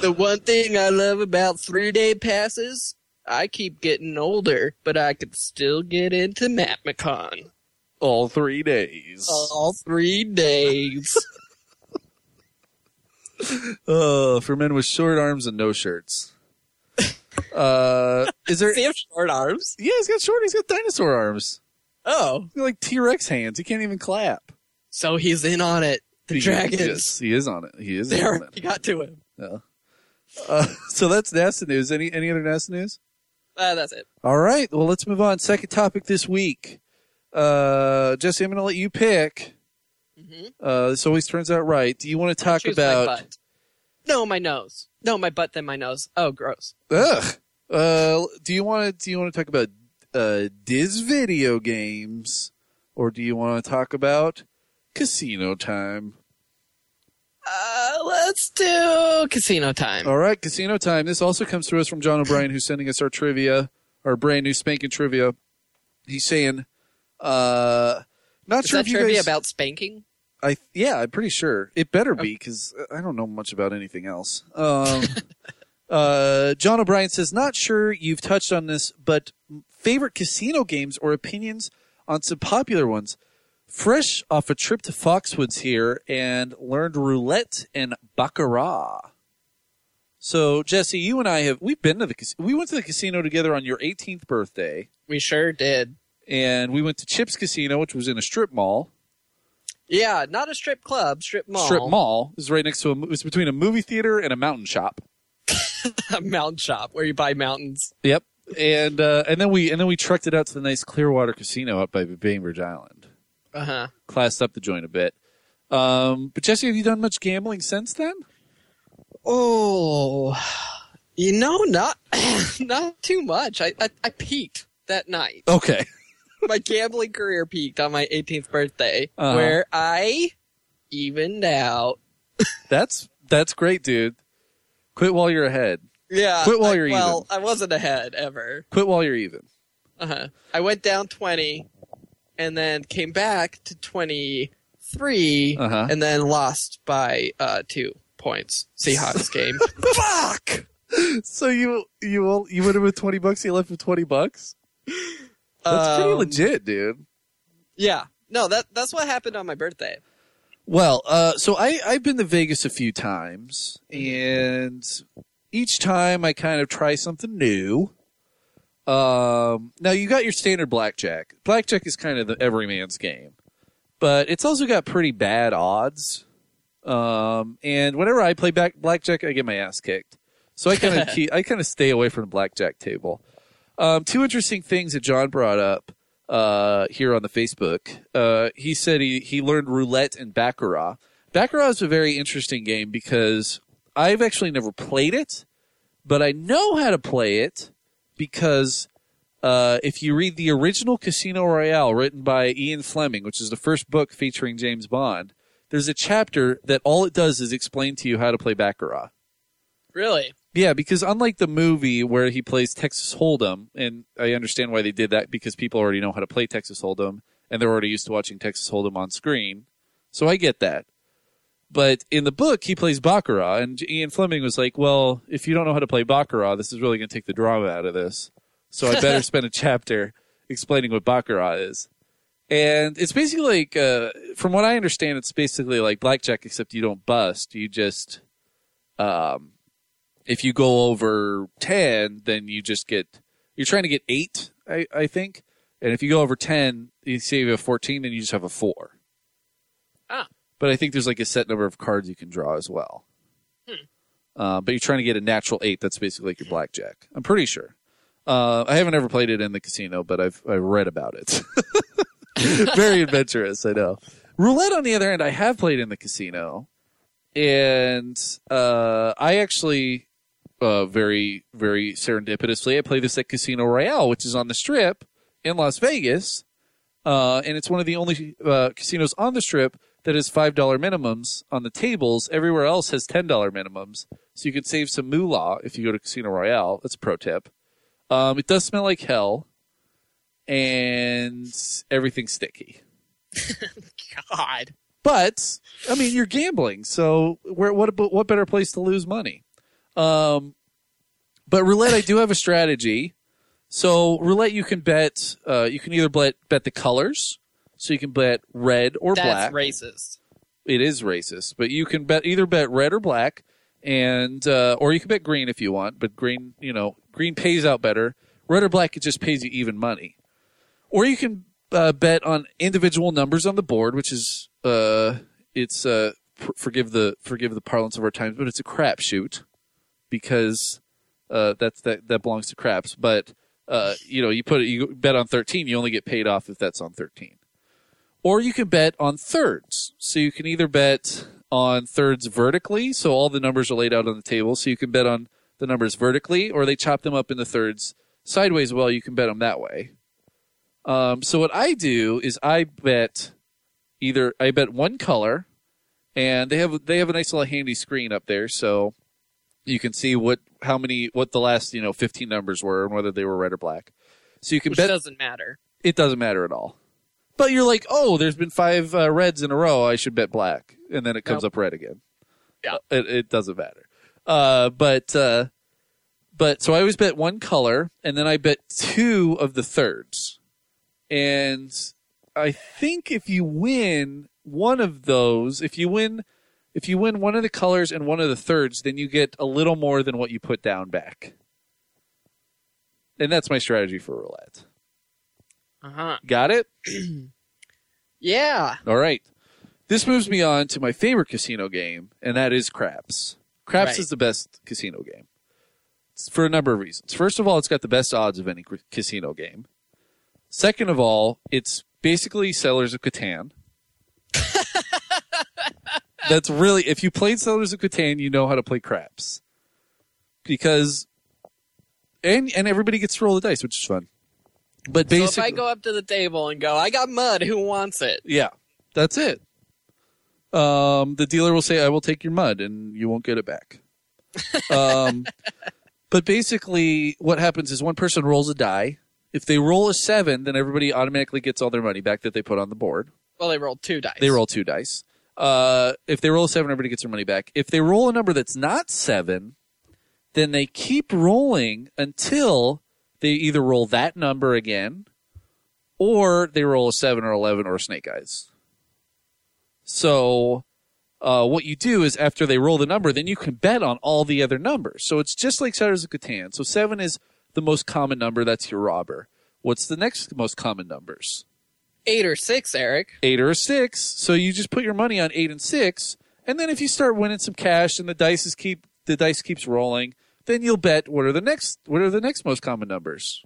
[SPEAKER 2] The one thing I love about three day passes, I keep getting older, but I can still get into Matt McCon.
[SPEAKER 1] All three days.
[SPEAKER 2] All three days.
[SPEAKER 1] Uh, [laughs] for men with short arms and no shirts. [laughs] Uh, is there?
[SPEAKER 2] Does he have short arms?
[SPEAKER 1] Yeah, he's got short. He's got dinosaur arms.
[SPEAKER 2] Oh,
[SPEAKER 1] He's got like T Rex hands. He can't even clap.
[SPEAKER 2] so he's in on it. The
[SPEAKER 1] He-
[SPEAKER 2] dragons.
[SPEAKER 1] Yes, he is on it. He is
[SPEAKER 2] They
[SPEAKER 1] on
[SPEAKER 2] already
[SPEAKER 1] it.
[SPEAKER 2] got to him.
[SPEAKER 1] Uh, [laughs] so that's NASA news. Any any other NASA news?
[SPEAKER 2] Uh, that's it.
[SPEAKER 1] All right. Well, let's move on. Second topic this week. Uh, Jesse, I'm going to let you pick.
[SPEAKER 2] Mhm.
[SPEAKER 1] Uh, this always turns out right. Do you want to talk about?
[SPEAKER 2] butt. No, my nose. No, my butt, then my nose. Oh, gross.
[SPEAKER 1] Ugh. Uh, do you want to? Do you want to talk about uh, Diz video games, or do you want to talk about Casino Time?
[SPEAKER 2] Uh, let's do casino time.
[SPEAKER 1] All right, Casino Time. This also comes to us from John O'Brien, who's sending us our trivia, our brand new spanking trivia. He's saying, uh, not
[SPEAKER 2] Is
[SPEAKER 1] sure
[SPEAKER 2] that
[SPEAKER 1] if you
[SPEAKER 2] trivia
[SPEAKER 1] guys.
[SPEAKER 2] about spanking?
[SPEAKER 1] I yeah, I'm pretty sure it better be because I don't know much about anything else. Um, [laughs] uh, John O'Brien says, not sure you've touched on this, but favorite casino games or opinions on some popular ones. Fresh off a trip to Foxwoods here and learned roulette and baccarat. So Jesse, you and I have we've been to the we went to the casino together on your 18th birthday,
[SPEAKER 2] We sure did.
[SPEAKER 1] And we went to Chips Casino, which was in a strip mall.
[SPEAKER 2] Yeah, not a strip club, strip mall.
[SPEAKER 1] Strip mall is right next to a. It's between a movie theater and a mountain shop. [laughs]
[SPEAKER 2] a mountain shop where you buy mountains.
[SPEAKER 1] Yep. And uh, and then we and then we trucked it out to the nice Clearwater Casino up by Bainbridge Island.
[SPEAKER 2] Uh huh.
[SPEAKER 1] Classed up the joint a bit. Um, but Jesse, have you done much gambling since then?
[SPEAKER 2] Oh, you know, not [laughs] not too much. I, I I peaked that night.
[SPEAKER 1] Okay. [laughs]
[SPEAKER 2] my gambling career peaked on my 18th birthday,
[SPEAKER 1] Uh-huh.
[SPEAKER 2] where I evened out. [laughs]
[SPEAKER 1] That's that's great, dude. Quit while you're ahead.
[SPEAKER 2] Yeah.
[SPEAKER 1] Quit while
[SPEAKER 2] I-
[SPEAKER 1] you're even
[SPEAKER 2] well, I wasn't ahead ever.
[SPEAKER 1] Quit while you're even.
[SPEAKER 2] Uh-huh. I went down 20 and then came back to 23
[SPEAKER 1] Uh-huh.
[SPEAKER 2] and then lost by uh, two points. Seahawks game. [laughs]
[SPEAKER 1] Fuck. So you you you went in with twenty bucks. You left with twenty bucks. That's pretty
[SPEAKER 2] Um,
[SPEAKER 1] legit, dude.
[SPEAKER 2] Yeah. No, that that's what happened on my birthday.
[SPEAKER 1] Well, uh, so I I've been to Vegas a few times, and each time I kind of try something new. Um, now you got your standard blackjack. Blackjack is kind of the everyman's game, but it's also got pretty bad odds. Um, and whenever I play back blackjack, I get my ass kicked. So I kind of [laughs] I kind of stay away from the blackjack table. Um, two interesting things that John brought up uh, here on the Facebook. Uh, he said he, he learned roulette and baccarat. Baccarat is a very interesting game because I've actually never played it, but I know how to play it because uh, if you read the original Casino Royale written by Ian Fleming, which is the first book featuring James Bond, there's a chapter that all it does is explain to you how to play baccarat.
[SPEAKER 2] Really?
[SPEAKER 1] Yeah, because unlike the movie where he plays Texas Hold'em, and I understand why they did that because people already know how to play Texas Hold'em and they're already used to watching Texas Hold'em on screen. So I get that. But in the book, he plays Baccarat, and Ian Fleming was like, well, if you don't know how to play Baccarat, this is really going to take the drama out of this. So I better [laughs] spend a chapter explaining what Baccarat is. And it's basically like, uh, from what I understand, it's basically like blackjack, except you don't bust. You just, um, if you go over 10, then you just get, you're trying to get eight, I, I think. And if you go over 10, you say you have 14, then you just have a four.
[SPEAKER 2] Ah.
[SPEAKER 1] But I think there's like a set number of cards you can draw as well. Uh, but you're trying to get a natural eight. That's basically like your blackjack. I'm pretty sure. Uh, I haven't ever played it in the casino, but I've I've read about it. [laughs] Very adventurous, I know. Roulette, on the other hand, I have played in the casino, and uh, I actually uh, very very serendipitously I play this at Casino Royale, which is on the Strip in Las Vegas, uh, and it's one of the only uh, casinos on the Strip that has five dollar minimums on the tables. Everywhere else has ten dollar minimums, so you could save some moolah if you go to Casino Royale. That's a pro tip. Um, it does smell like hell, and everything's sticky. [laughs]
[SPEAKER 2] God.
[SPEAKER 1] But I mean, you're gambling, so where what what better place to lose money? Um, but roulette, I do have a strategy. So roulette, you can bet. Uh, you can either bet bet the colors, so you can bet red or
[SPEAKER 2] That's
[SPEAKER 1] black.
[SPEAKER 2] racist.
[SPEAKER 1] It is racist, but you can bet either bet red or black, and uh, or you can bet green if you want. But green, you know, green pays out better. Red or black, it just pays you even money. Or you can uh, bet on individual numbers on the board, which is uh, it's uh, f- forgive the forgive the parlance of our times, but it's a crapshoot because uh, that's that that belongs to craps. But uh, you know, you put it, you bet on thirteen, you only get paid off if that's on thirteen. Or you can bet on thirds. So you can either bet on thirds vertically, so all the numbers are laid out on the table. So you can bet on the numbers vertically, or they chop them up into thirds sideways. Well, you can bet them that way. Um, so what I do is I bet either I bet one color, and they have they have a nice little handy screen up there, so you can see what how many what the last you know fifteen numbers were and whether they were red or black. So you can
[SPEAKER 2] Which
[SPEAKER 1] bet
[SPEAKER 2] doesn't matter.
[SPEAKER 1] it doesn't matter at all. But you're like, oh, there's been five uh, reds in a row. I should bet black, and then it comes
[SPEAKER 2] Nope.
[SPEAKER 1] up red again.
[SPEAKER 2] Yeah.
[SPEAKER 1] it, it doesn't matter. Uh, but uh, but so I always bet one color, and then I bet two of the thirds, and I think if you win one of those, if you win. If you win one of the colors and one of the thirds, then you get a little more than what you put down back. And that's my strategy for roulette.
[SPEAKER 2] Uh huh.
[SPEAKER 1] Got it? [clears throat]
[SPEAKER 2] Yeah.
[SPEAKER 1] All right. This moves me on to my favorite casino game, and that is craps. Craps
[SPEAKER 2] Right.
[SPEAKER 1] is the best casino game It's for a number of reasons. First of all, it's got the best odds of any casino game. Second of all, it's basically Settlers of Catan. That's really, if you played Settlers of Catan, you know how to play craps. Because, and, and everybody gets to roll the dice, which is fun. But
[SPEAKER 2] So
[SPEAKER 1] basically,
[SPEAKER 2] if I go up to the table and go, I got mud, who wants it?
[SPEAKER 1] yeah, that's it. Um, the dealer will say, "I will take your mud, and you won't get it back." [laughs] um, But basically, what happens is one person rolls a die. If they roll a seven, then everybody automatically gets all their money back that they put on the board.
[SPEAKER 2] Well, they rolled two dice.
[SPEAKER 1] They roll two dice. Uh, if they roll a seven, everybody gets their money back. If they roll a number that's not seven, then they keep rolling until they either roll that number again, or they roll a seven or eleven or snake eyes. So, uh, what you do is after they roll the number, then you can bet on all the other numbers. So it's just like Settlers of Catan. So seven is the most common number. That's your robber. What's the next most common numbers?
[SPEAKER 2] Eight or six, Eric.
[SPEAKER 1] eight or six. So you just put your money on eight and six, and then if you start winning some cash and the dice is keep the dice keeps rolling, then you'll bet what are the next what are the next most common numbers?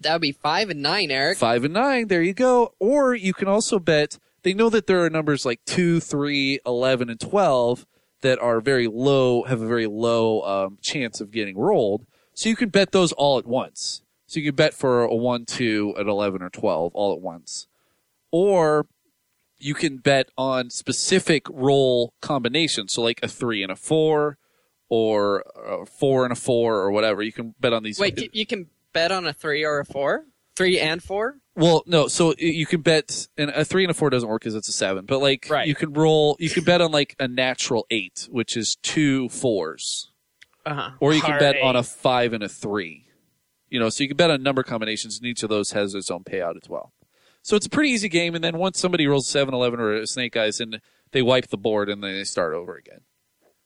[SPEAKER 2] That would be five and nine, Eric.
[SPEAKER 1] Five and nine. There you go. Or you can also bet. They know that there are numbers like two, three, 11, and twelve that are very low, have a very low um, chance of getting rolled. So you can bet those all at once. So you can bet for a one, two, an eleven, or twelve all at once or you can bet on specific roll combinations. So like a three and a four, or a four and a four, or whatever. You can bet on these.
[SPEAKER 2] Wait, you- you can bet on a three or a four? Three and four?
[SPEAKER 1] Well, no. So you can bet, and a three and a four doesn't work because it's a seven. But like,
[SPEAKER 2] Right.
[SPEAKER 1] you can roll. You can bet on like a natural eight, which is two fours,
[SPEAKER 2] Uh huh.
[SPEAKER 1] or you can
[SPEAKER 9] Hard
[SPEAKER 1] bet on a five and a three. You know, so you can bet on number combinations, and each of those has its own payout as well. So it's a pretty easy game. And then once somebody rolls 7 11 or a snake eyes, and they wipe the board and then they start over again.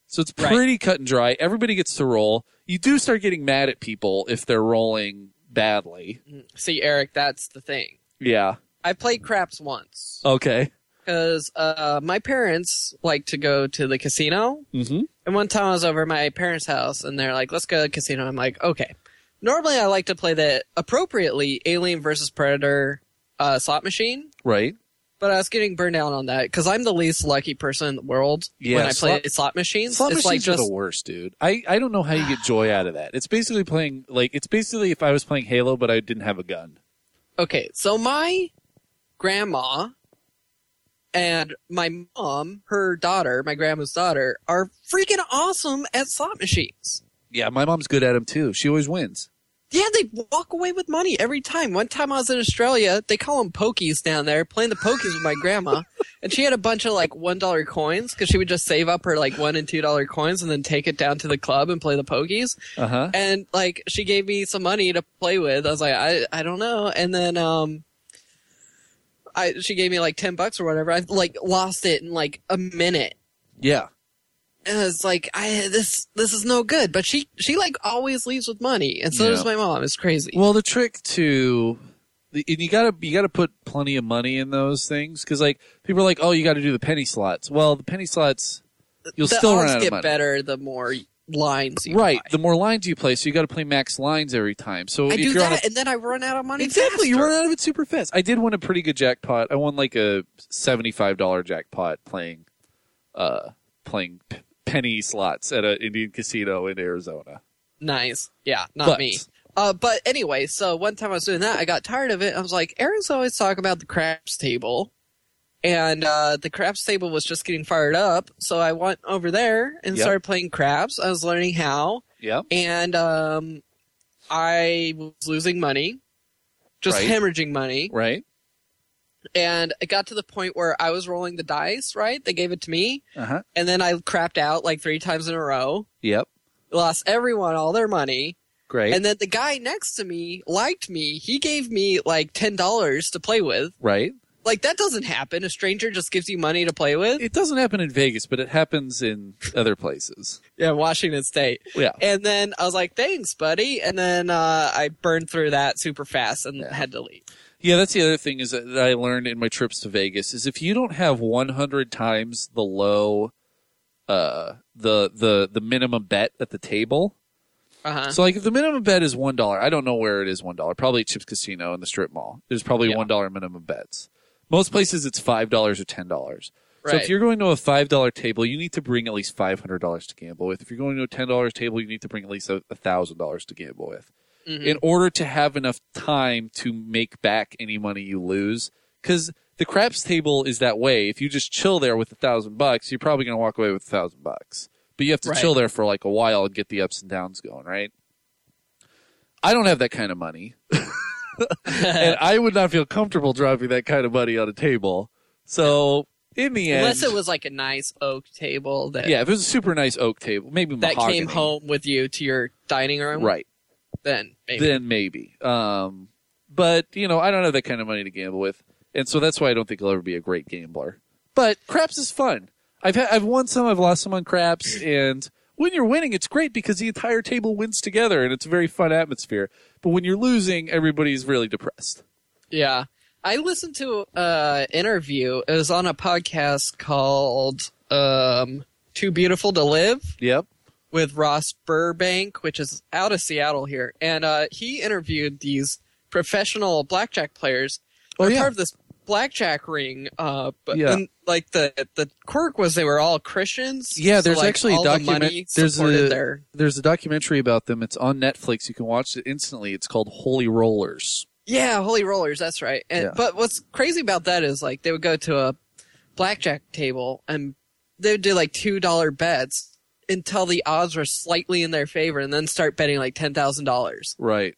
[SPEAKER 1] So it's
[SPEAKER 2] Right.
[SPEAKER 1] pretty cut and dry. Everybody gets to roll. You do start getting mad at people if they're rolling badly.
[SPEAKER 2] See, Eric, that's the thing.
[SPEAKER 1] Yeah.
[SPEAKER 2] I played craps once
[SPEAKER 1] Okay.
[SPEAKER 2] because uh, my parents like to go to the casino.
[SPEAKER 1] Mm-hmm.
[SPEAKER 2] And one time I was over at my parents' house and they're like, let's go to the casino. I'm like, okay. Normally I like to play the appropriately Alien versus Predator uh, slot machine,
[SPEAKER 1] Right.
[SPEAKER 2] but I was getting burned out on that because I'm the least lucky person in the world
[SPEAKER 1] Yeah,
[SPEAKER 2] when I play
[SPEAKER 1] slot-
[SPEAKER 2] slot, machines.
[SPEAKER 1] Slot
[SPEAKER 2] it's
[SPEAKER 1] machines
[SPEAKER 2] like
[SPEAKER 1] are the worst, dude. I, I don't know how you get joy out of that. It's basically playing like it's basically if I was playing Halo but I didn't have a gun.
[SPEAKER 2] okay. So my grandma and my mom, her daughter, my grandma's daughter, are freaking awesome at slot machines.
[SPEAKER 1] Yeah, my mom's good at them too. She always wins.
[SPEAKER 2] Yeah, they walk away with money every time. One time I was in Australia, they call them pokies down there, playing the pokies with my grandma, [laughs] and she had a bunch of like one dollar coins because she would just save up her like one and two dollar coins and then take it down to the club and play the pokies.
[SPEAKER 1] Uh huh.
[SPEAKER 2] And like she gave me some money to play with. I was like, I I don't know. And then um, I she gave me like ten bucks or whatever. I like lost it in like a minute.
[SPEAKER 1] Yeah.
[SPEAKER 2] And it's like I this this is no good. But she she like always leaves with money, and so
[SPEAKER 1] Yeah.
[SPEAKER 2] does my mom. It's crazy.
[SPEAKER 1] Well, the trick to the- and you gotta you gotta put plenty of money in those things because like people are like, oh, you got to do the penny slots. Well, the penny slots you'll
[SPEAKER 2] the
[SPEAKER 1] still run out of
[SPEAKER 2] get
[SPEAKER 1] money.
[SPEAKER 2] better the more lines you
[SPEAKER 1] Right. The more lines you play, so you got to play max lines every time. So
[SPEAKER 2] I
[SPEAKER 1] if
[SPEAKER 2] do that,
[SPEAKER 1] a,
[SPEAKER 2] and then I run out of money.
[SPEAKER 1] exactly, you run out of it super fast. I did win a pretty good jackpot. I won like a seventy-five dollar jackpot playing, uh, playing p- penny slots at an Indian casino in Arizona.
[SPEAKER 2] Nice. Yeah, not
[SPEAKER 1] But-
[SPEAKER 2] me. Uh, but anyway, so one time I was doing that, I got tired of it. I was like, Aaron's always talking about the craps table. And uh, the craps table was just getting fired up. So I went over there and
[SPEAKER 1] Yep.
[SPEAKER 2] started playing craps. I was learning how.
[SPEAKER 1] Yep.
[SPEAKER 2] And um, I was losing money, just
[SPEAKER 1] Right.
[SPEAKER 2] hemorrhaging money.
[SPEAKER 1] Right.
[SPEAKER 2] And it got to the point where I was rolling the dice, right? They gave it to me.
[SPEAKER 1] Uh huh.
[SPEAKER 2] And then I crapped out like three times in a row.
[SPEAKER 1] Yep.
[SPEAKER 2] Lost everyone all their money.
[SPEAKER 1] Great.
[SPEAKER 2] And then the guy next to me liked me. He gave me like ten dollars to play with.
[SPEAKER 1] right.
[SPEAKER 2] Like that doesn't happen. A stranger just gives you money to play with.
[SPEAKER 1] It doesn't happen in Vegas, but it happens in other places.
[SPEAKER 2] Yeah, Washington State.
[SPEAKER 1] Yeah.
[SPEAKER 2] And then I was like, "Thanks, buddy." And then uh, I burned through that super fast and
[SPEAKER 1] Yeah.
[SPEAKER 2] had to leave.
[SPEAKER 1] Yeah, that's the other thing is that, I learned in my trips to Vegas is if you don't have 100 times the low, uh, the the the minimum bet at the table.
[SPEAKER 2] Uh huh.
[SPEAKER 1] So like if the minimum bet is one dollar, I don't know where it is one dollar. Probably Chips Casino in the strip mall. There's probably
[SPEAKER 2] Yeah.
[SPEAKER 1] one dollar minimum bets. Most places it's five dollars or ten dollars. So if you're going to a five dollar table, you need to bring at least five hundred dollars to gamble with. If you're going to a ten dollars table, you need to bring at least a thousand dollars to gamble with.
[SPEAKER 2] Mhm.
[SPEAKER 1] In order to have enough time to make back any money you lose, because the craps table is that way. If you just chill there with a thousand bucks, you're probably going to walk away with a thousand bucks. But you have to
[SPEAKER 2] Right.
[SPEAKER 1] chill there for like a while and get the ups and downs going, right? I don't have that kind of money, [laughs] and I would not feel comfortable dropping that kind of money on a table. So in the end,
[SPEAKER 2] Unless it was like a nice oak table that
[SPEAKER 1] yeah, if it was a super nice oak table, maybe
[SPEAKER 2] that
[SPEAKER 1] mahogany,
[SPEAKER 2] came home with you to your dining room.
[SPEAKER 1] right?
[SPEAKER 2] Then maybe.
[SPEAKER 1] Then maybe. Um, but you know, I don't have that kind of money to gamble with, and so that's why I don't think I'll ever be a great gambler. But craps is fun. I've had, I've won some, I've lost some on craps, and when you're winning, it's great because the entire table wins together, and it's a very fun atmosphere. But when you're losing, everybody's really depressed.
[SPEAKER 2] Yeah. I listened to an interview. It was on a podcast called um, Too Beautiful to Live
[SPEAKER 1] Yep.
[SPEAKER 2] With Ross Burbank, which is out of Seattle here. And uh, he interviewed these professional blackjack players.
[SPEAKER 1] Oh,
[SPEAKER 2] They're
[SPEAKER 1] yeah.
[SPEAKER 2] part of this blackjack ring. Uh, but
[SPEAKER 1] Yeah.
[SPEAKER 2] and, like the the quirk was they were all Christians.
[SPEAKER 1] Yeah,
[SPEAKER 2] so,
[SPEAKER 1] there's
[SPEAKER 2] like,
[SPEAKER 1] actually a
[SPEAKER 2] all the
[SPEAKER 1] document- there's a-
[SPEAKER 2] their
[SPEAKER 1] There's a documentary about them. It's on Netflix. You can watch it instantly. It's called Holy Rollers.
[SPEAKER 2] Yeah, Holy Rollers, that's right. And,
[SPEAKER 1] Yeah.
[SPEAKER 2] But what's crazy about that is like they would go to a blackjack table and they would do like two dollar bets until the odds were slightly in their favor, and then start betting like ten thousand dollars
[SPEAKER 1] Right.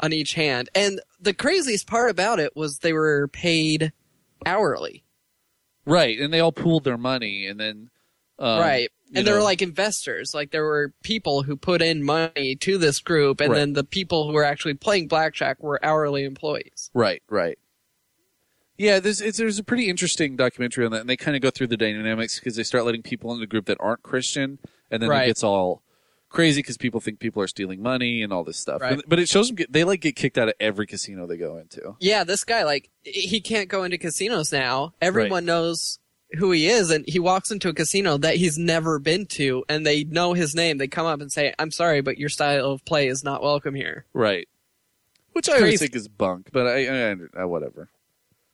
[SPEAKER 2] on each hand. And the craziest part about it was they were paid hourly,
[SPEAKER 1] Right. And they all pooled their money, and then um,
[SPEAKER 2] right? And they were like investors. Like there were people who put in money to this group, and
[SPEAKER 1] Right.
[SPEAKER 2] then the people who were actually playing blackjack were hourly employees.
[SPEAKER 1] Right, right. Yeah, there's it's, there's a pretty interesting documentary on that, and they kind of go through the dynamics because they start letting people in the group that aren't Christian, and then
[SPEAKER 2] Right.
[SPEAKER 1] it gets all crazy because people think people are stealing money and all this stuff.
[SPEAKER 2] Right.
[SPEAKER 1] But, but it shows them get, they like get kicked out of every casino they go into.
[SPEAKER 2] Yeah, this guy like he can't go into casinos now. Everyone knows who he is, and he walks into a casino that he's never been to, and they know his name. They come up and say, "I'm sorry, but your style of play is not welcome here."
[SPEAKER 1] Right. Which I always think is bunk, but I, I, I uh, whatever.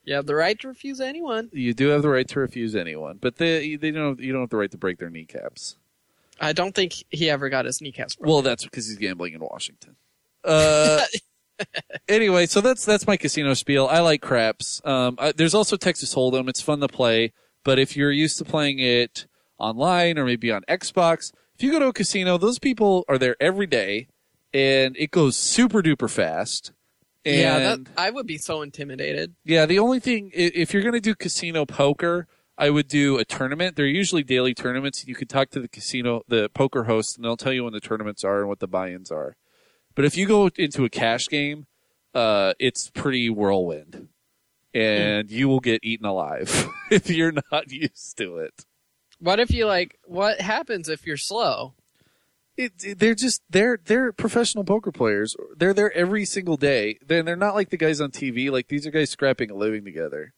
[SPEAKER 2] You have the right to refuse anyone.
[SPEAKER 1] You do have the right to refuse anyone, but they they don't you don't have the right to break their kneecaps.
[SPEAKER 2] I don't think he ever got his kneecaps broken.
[SPEAKER 1] Well, that's because he's gambling in Washington. Uh, [laughs] anyway, so that's that's my casino spiel. I like craps. Um, I, there's also Texas Hold'em. It's fun to play, but if you're used to playing it online or maybe on Xbox, if you go to a casino, those people are there every day, and it goes super duper fast. And
[SPEAKER 2] yeah, that, I would be so intimidated.
[SPEAKER 1] yeah, the only thing if you're going to do casino poker, I would do a tournament. They're usually daily tournaments. You can talk to the casino, the poker host, and they'll tell you when the tournaments are and what the buy-ins are. But if you go into a cash game, uh, it's pretty whirlwind, and you will get eaten alive [laughs] if you're not [laughs] used to it.
[SPEAKER 2] What if you like? What happens if you're slow?
[SPEAKER 1] It, it- they're just they're they're professional poker players. They're there every single day. Then they're not like the guys on TV. Like these are guys scrapping a living together.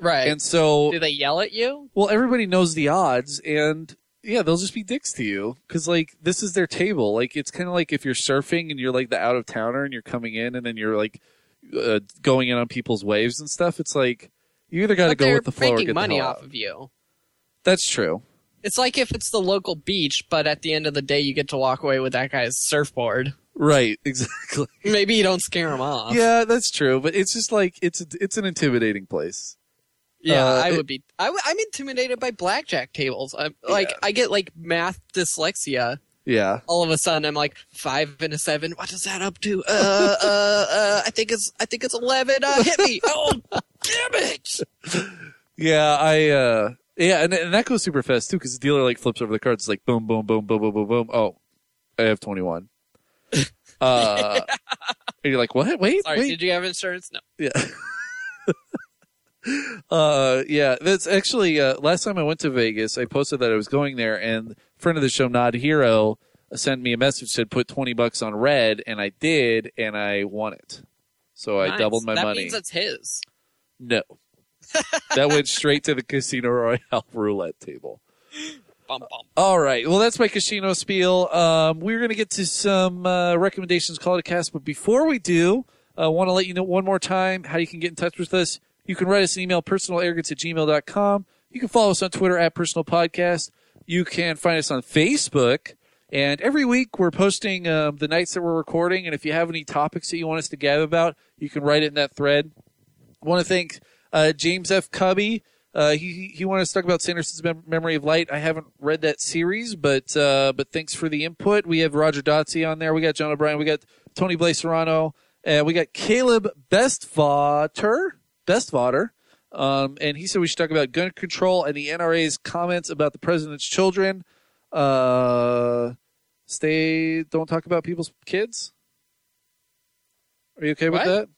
[SPEAKER 2] Right?
[SPEAKER 1] And so
[SPEAKER 2] Do they yell at you?
[SPEAKER 1] Well, everybody knows the odds, and yeah, they'll just be dicks to you because like this is their table. Like it's kind of like if you're surfing and you're like the out of towner and you're coming in and then you're like uh, going in on people's waves and stuff. It's like you either got to go with the flow or get
[SPEAKER 2] money off
[SPEAKER 1] out.
[SPEAKER 2] of you.
[SPEAKER 1] That's true.
[SPEAKER 2] It's like if it's the local beach, but at the end of the day, you get to walk away with that guy's surfboard.
[SPEAKER 1] Right. [laughs] Exactly.
[SPEAKER 2] Maybe you don't scare him off.
[SPEAKER 1] yeah, that's true. But it's just like it's it's an intimidating place.
[SPEAKER 2] Yeah,
[SPEAKER 1] Uh,
[SPEAKER 2] I would be. I w- I'm intimidated by blackjack tables. I'm like,
[SPEAKER 1] Yeah.
[SPEAKER 2] I get like math dyslexia.
[SPEAKER 1] Yeah.
[SPEAKER 2] All of a sudden, I'm like five and a seven. What is that up to? Uh, uh, uh. I think it's. I think it's eleven. Uh, hit me! [laughs] Oh, damn it!
[SPEAKER 1] Yeah, I uh yeah, and, and that goes super fast too because the dealer like flips over the cards, it's like boom, boom, boom, boom, boom, boom, boom. Oh, I have twenty one. [laughs] Uh, and you're like, what? Wait,
[SPEAKER 2] Sorry,
[SPEAKER 1] wait.
[SPEAKER 2] did you have insurance? No.
[SPEAKER 1] Yeah. Uh, yeah, that's actually uh, last time I went to Vegas. I posted that I was going there, and friend of the show, Nod Hero, sent me a message said put twenty bucks on red, and I did, and I won it. So I doubled my
[SPEAKER 2] that
[SPEAKER 1] money.
[SPEAKER 2] means it's his.
[SPEAKER 1] No. that went straight to the Casino Royale [laughs] roulette table.
[SPEAKER 2] Bum, bum.
[SPEAKER 1] All right. Well, that's my casino spiel. Um, we're going to get to some uh, recommendations, call it a cast. But before we do, I want to let you know one more time how you can get in touch with us. You can write us an email, personalarrogance at gmail.com. You can follow us on Twitter at personal podcast. You can find us on Facebook. And every week we're posting um, the nights that we're recording. And if you have any topics that you want us to gab about, you can write it in that thread. I want to thank uh, James F. Cubby Uh, he he wanted to talk about Sanderson's Mem- Memory of Light. I haven't read that series, but uh, but thanks for the input. We have Roger Dotsey on there. We got John O'Brien. We got Tony Blaze Serrano. And we got Caleb Bestvater. Bestvater. Um, and he said we should talk about gun control and the NRA's comments about the president's children. Uh, stay. Don't talk about people's kids. Are you okay with
[SPEAKER 2] What?
[SPEAKER 1] that?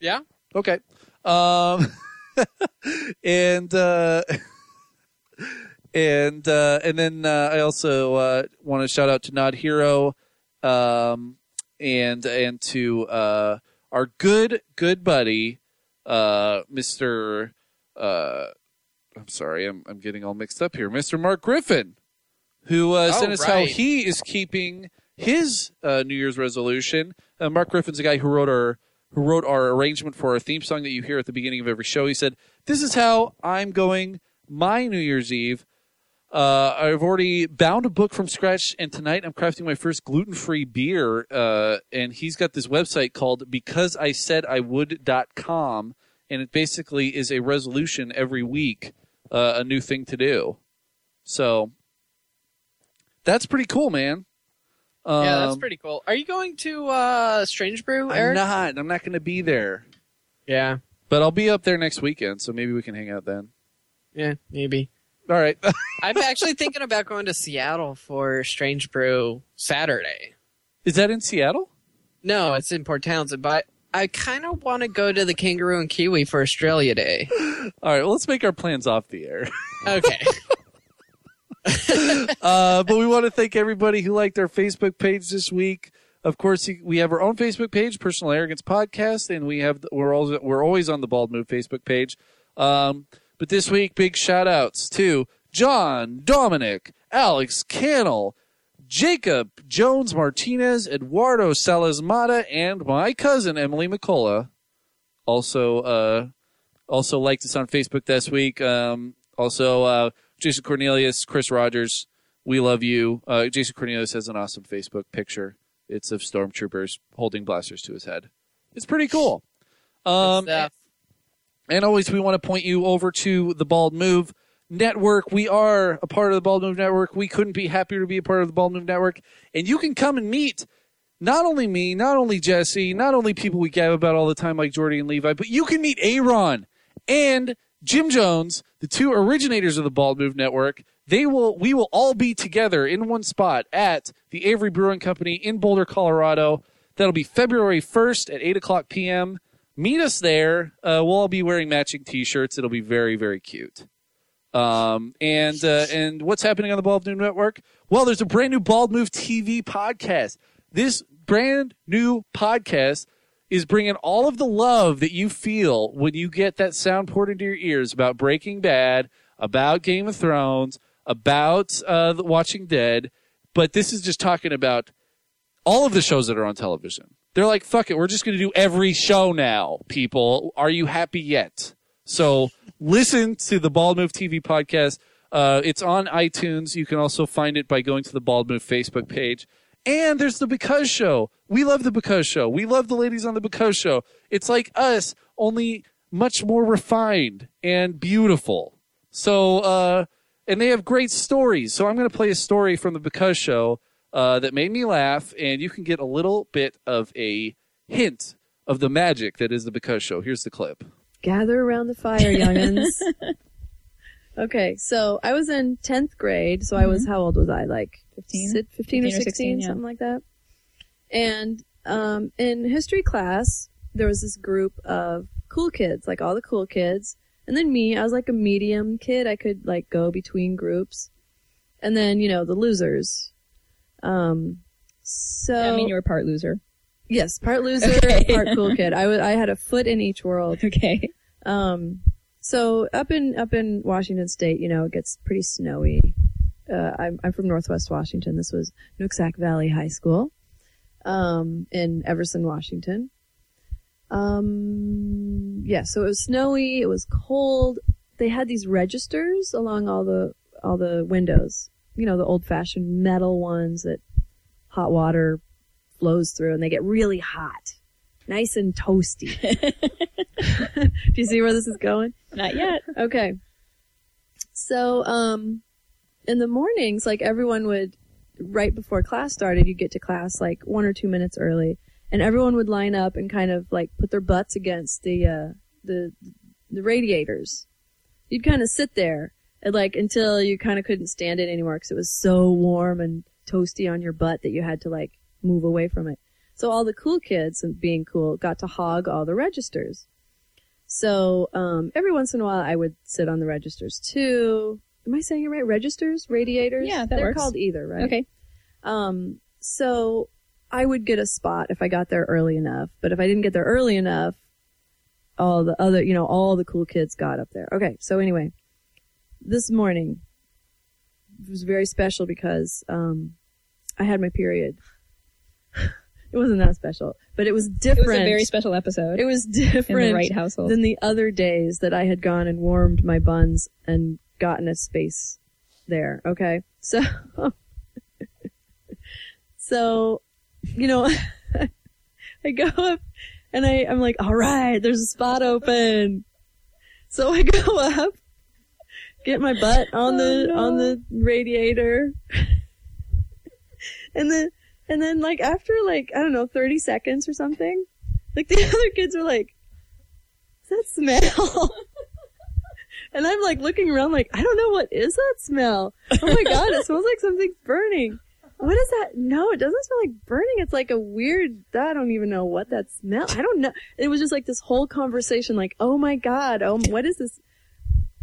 [SPEAKER 2] Yeah.
[SPEAKER 1] Okay. Um, [laughs] and uh, [laughs] and uh, and then uh, I also uh, want to shout out to Nod Hero, um, and and to uh, our good good buddy, uh, Mister. Uh, I'm sorry, I'm I'm getting all mixed up here, Mister Mark Griffin, who uh,
[SPEAKER 2] Oh,
[SPEAKER 1] sent us how he is keeping his uh, New Year's resolution. Uh, Mark Griffin's a guy who wrote our who wrote our arrangement for our theme song that you hear at the beginning of every show. He said, "This is how I'm going my New Year's Eve. Uh, I've already bound a book from scratch, and tonight I'm crafting my first gluten-free beer. Uh, and he's got this website called BecauseISaidIWould.com, and it basically is a resolution every week, uh, a new thing to do. So that's pretty cool, man.
[SPEAKER 2] yeah, that's
[SPEAKER 1] Um,
[SPEAKER 2] pretty cool. Are you going to uh, Strange Brew,
[SPEAKER 1] I'm not. I'm not going to be there.
[SPEAKER 2] Yeah.
[SPEAKER 1] But I'll be up there next weekend, so maybe we can hang out then.
[SPEAKER 2] Yeah, maybe.
[SPEAKER 1] All right. [laughs]
[SPEAKER 2] I'm actually thinking about going to Seattle for Strange Brew Saturday.
[SPEAKER 1] Is that in Seattle?
[SPEAKER 2] No, it's in Port Townsend, but I kind of want to go to the Kangaroo and Kiwi for Australia Day. [laughs]
[SPEAKER 1] All right. Well, let's make our plans off the air. [laughs]
[SPEAKER 2] Okay.
[SPEAKER 1] uh, but we want to thank everybody who liked our Facebook page this week. Of course, we have our own Facebook page, Personal Arrogance Podcast, and we have we're always we're always on the Bald Move Facebook page. Um, but this week, big shout outs to John, Dominic, Alex Cannell, Jacob Jones Martinez, Eduardo Salas Mata, and my cousin Emily McCullough. Also, uh, also liked us on Facebook this week. Um, also, uh, Jason Cornelius, Chris Rogers, we love you. Uh, Jason Cornelius has an awesome Facebook picture. It's of stormtroopers holding blasters to his head. It's pretty cool. Um. And always, we want to point you over to the Bald Move Network. We are a part of the Bald Move Network. We couldn't be happier to be a part of the Bald Move Network. And you can come and meet not only me, not only Jesse, not only people we gab about all the time like Jordy and Levi, but you can meet Aaron and Jim Jones, the two originators of the Bald Move Network. They will, we will all be together in one spot at the Avery Brewing Company in Boulder, Colorado. That'll be February 1st at 8 o'clock p.m. Meet us there. Uh, we'll all be wearing matching T-shirts. It'll be very, very cute. Um, and uh, and what's happening on the Bald Move Network? Well, there's a brand new Bald Move TV podcast. This brand new podcast is bringing all of the love that you feel when you get that sound poured into your ears about Breaking Bad, about Game of Thrones, about uh, The Watching Dead. But this is just talking about all of the shows that are on television. They're like, fuck it, we're just going to do every show now, people. Are you happy yet? So listen to the Bald Move TV podcast. Uh, it's on iTunes. You can also find it by going to the Bald Move Facebook page. And there's the Because Show. We love the Because Show. We love the ladies on the Because Show. It's like us, only much more refined and beautiful. So, uh, and they have great stories. So I'm going to play a story from the Because Show uh, that made me laugh, and you can get a little bit of a hint of the magic that is the Because Show. Here's the clip.
[SPEAKER 9] Gather around the fire, youngins. [laughs] okay, so I was in 10th grade, so I was, how old was I? Like
[SPEAKER 10] 15?
[SPEAKER 9] 15 or
[SPEAKER 10] 15 or
[SPEAKER 9] 16,
[SPEAKER 10] 16, yeah.
[SPEAKER 9] something like that. And um, in history class, there was this group of cool kids, like all the cool kids. And then me, I was like a medium kid. I could like go between groups. And then, you know, the losers. Um, so.
[SPEAKER 10] I mean, you were part loser.
[SPEAKER 9] Yes, part loser, [laughs]
[SPEAKER 10] Okay.
[SPEAKER 9] part cool kid. I wa- I had a foot in each world. [laughs]
[SPEAKER 10] Okay.
[SPEAKER 9] Um, so up in up in Washington State, you know, it gets pretty snowy. Uh, I'm I'm from Northwest Washington. This was Nooksack Valley High School, um, in Everson, Washington. Um, yeah, so it was snowy. It was cold. They had these registers along all the all the windows. You know, the old fashioned metal ones that hot water flows through, and they get really hot. nice and toasty. [laughs] [laughs] Do you see where this is going?
[SPEAKER 10] Not yet.
[SPEAKER 9] Okay. So, um, in the mornings, like everyone would, right before class started, you'd get to class like one or two minutes early, and everyone would line up and kind of like put their butts against the, uh, the, the radiators. You'd kind of sit there and like until you kind of couldn't stand it anymore because it was so warm and toasty on your butt that you had to like move away from it. So all the cool kids and being cool got to hog all the registers. So um, every once in a while, I would sit on the registers too. Am I saying it right? Registers, radiators.
[SPEAKER 10] Yeah, that
[SPEAKER 9] They're
[SPEAKER 10] works.
[SPEAKER 9] called either, right?
[SPEAKER 10] Okay.
[SPEAKER 9] Um, so I would get a spot if I got there early enough. But if I didn't get there early enough, all the other, you know, all the cool kids got up there. Okay. So anyway, this morning was very special because um, I had my period. [laughs] it wasn't that special, but it was different.
[SPEAKER 10] It was a very special episode.
[SPEAKER 9] It was different
[SPEAKER 10] in the right household.
[SPEAKER 9] than the other days that I had gone and warmed my buns and gotten a space there. Okay. [laughs] So, [laughs] so, you know, I go up and I, I'm like, all right, there's a spot open. So I go up, get my butt on the, oh, on the radiator. and then, and then like after like, I don't know, 30 seconds or something, like [laughs] the other kids are like, "What's that smell?" [laughs] and I'm like looking around, like, I don't know what is that smell. Oh my god, it smells like something's burning. What is that? No, it doesn't smell like burning. It's like a weird. I don't even know what that smell. I don't know. It was just like this whole conversation, like, oh my god, oh, what is this?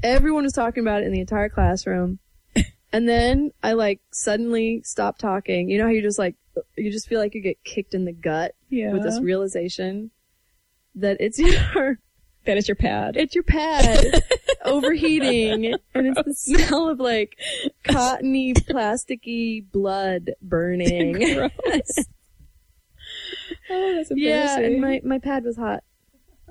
[SPEAKER 9] Everyone was talking about it in the entire classroom. And then I like suddenly stopped talking. You know how you just like, you just feel like you get kicked in the gut
[SPEAKER 10] yeah.
[SPEAKER 9] with this realization that it's [laughs] your
[SPEAKER 10] that is your pad.
[SPEAKER 9] it's your pad [laughs] overheating and it's the [laughs] smell of like cottony plasticky blood burning
[SPEAKER 10] Gross. oh, that's
[SPEAKER 9] yeah
[SPEAKER 10] embarrassing.
[SPEAKER 9] and my, my pad was hot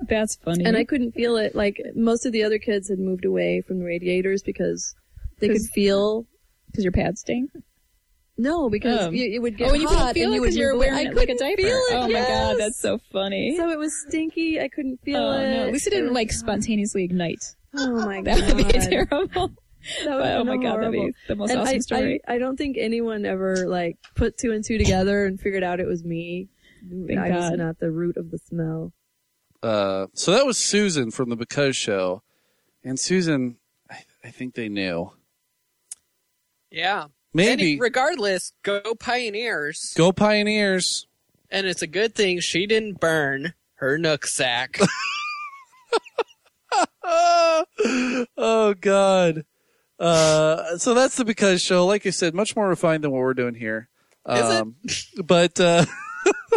[SPEAKER 10] that's funny.
[SPEAKER 9] and i couldn't feel it like most of the other kids had moved away from the radiators because they could feel
[SPEAKER 10] because your pad stink.
[SPEAKER 9] no because
[SPEAKER 10] Um,
[SPEAKER 9] you, it would get
[SPEAKER 10] oh, and you couldn't
[SPEAKER 9] hot
[SPEAKER 10] feel
[SPEAKER 9] and
[SPEAKER 10] it
[SPEAKER 9] you would
[SPEAKER 10] because you were
[SPEAKER 9] move away.
[SPEAKER 10] wearing
[SPEAKER 9] I
[SPEAKER 10] it like a
[SPEAKER 9] couldn't
[SPEAKER 10] diaper.
[SPEAKER 9] feel it,
[SPEAKER 10] oh my god, that's so funny.
[SPEAKER 9] so it was stinky i couldn't feel
[SPEAKER 10] oh
[SPEAKER 9] it
[SPEAKER 10] no, at least it didn't like spontaneously ignite.
[SPEAKER 9] oh my god [laughs]
[SPEAKER 10] That would be terrible.
[SPEAKER 9] That would
[SPEAKER 10] But, [laughs] oh my god, that'd be the most
[SPEAKER 9] And
[SPEAKER 10] awesome
[SPEAKER 9] I,
[SPEAKER 10] story.
[SPEAKER 9] I, I don't think anyone ever like put two and two together and figured out it was me.
[SPEAKER 10] Thank
[SPEAKER 9] I was not the root of the smell.
[SPEAKER 1] Uh, so that was Susan from the Because Show, and Susan, I, I think they knew.
[SPEAKER 2] Yeah.
[SPEAKER 1] Maybe
[SPEAKER 2] Any- regardless, go Pioneers.
[SPEAKER 1] go Pioneers.
[SPEAKER 2] And it's a good thing she didn't burn her nook sack. [laughs] [laughs]
[SPEAKER 1] oh God. Uh, so that's the Because Show. Like I said, much more refined than what we're doing here.
[SPEAKER 2] Is it?
[SPEAKER 1] Um, But uh,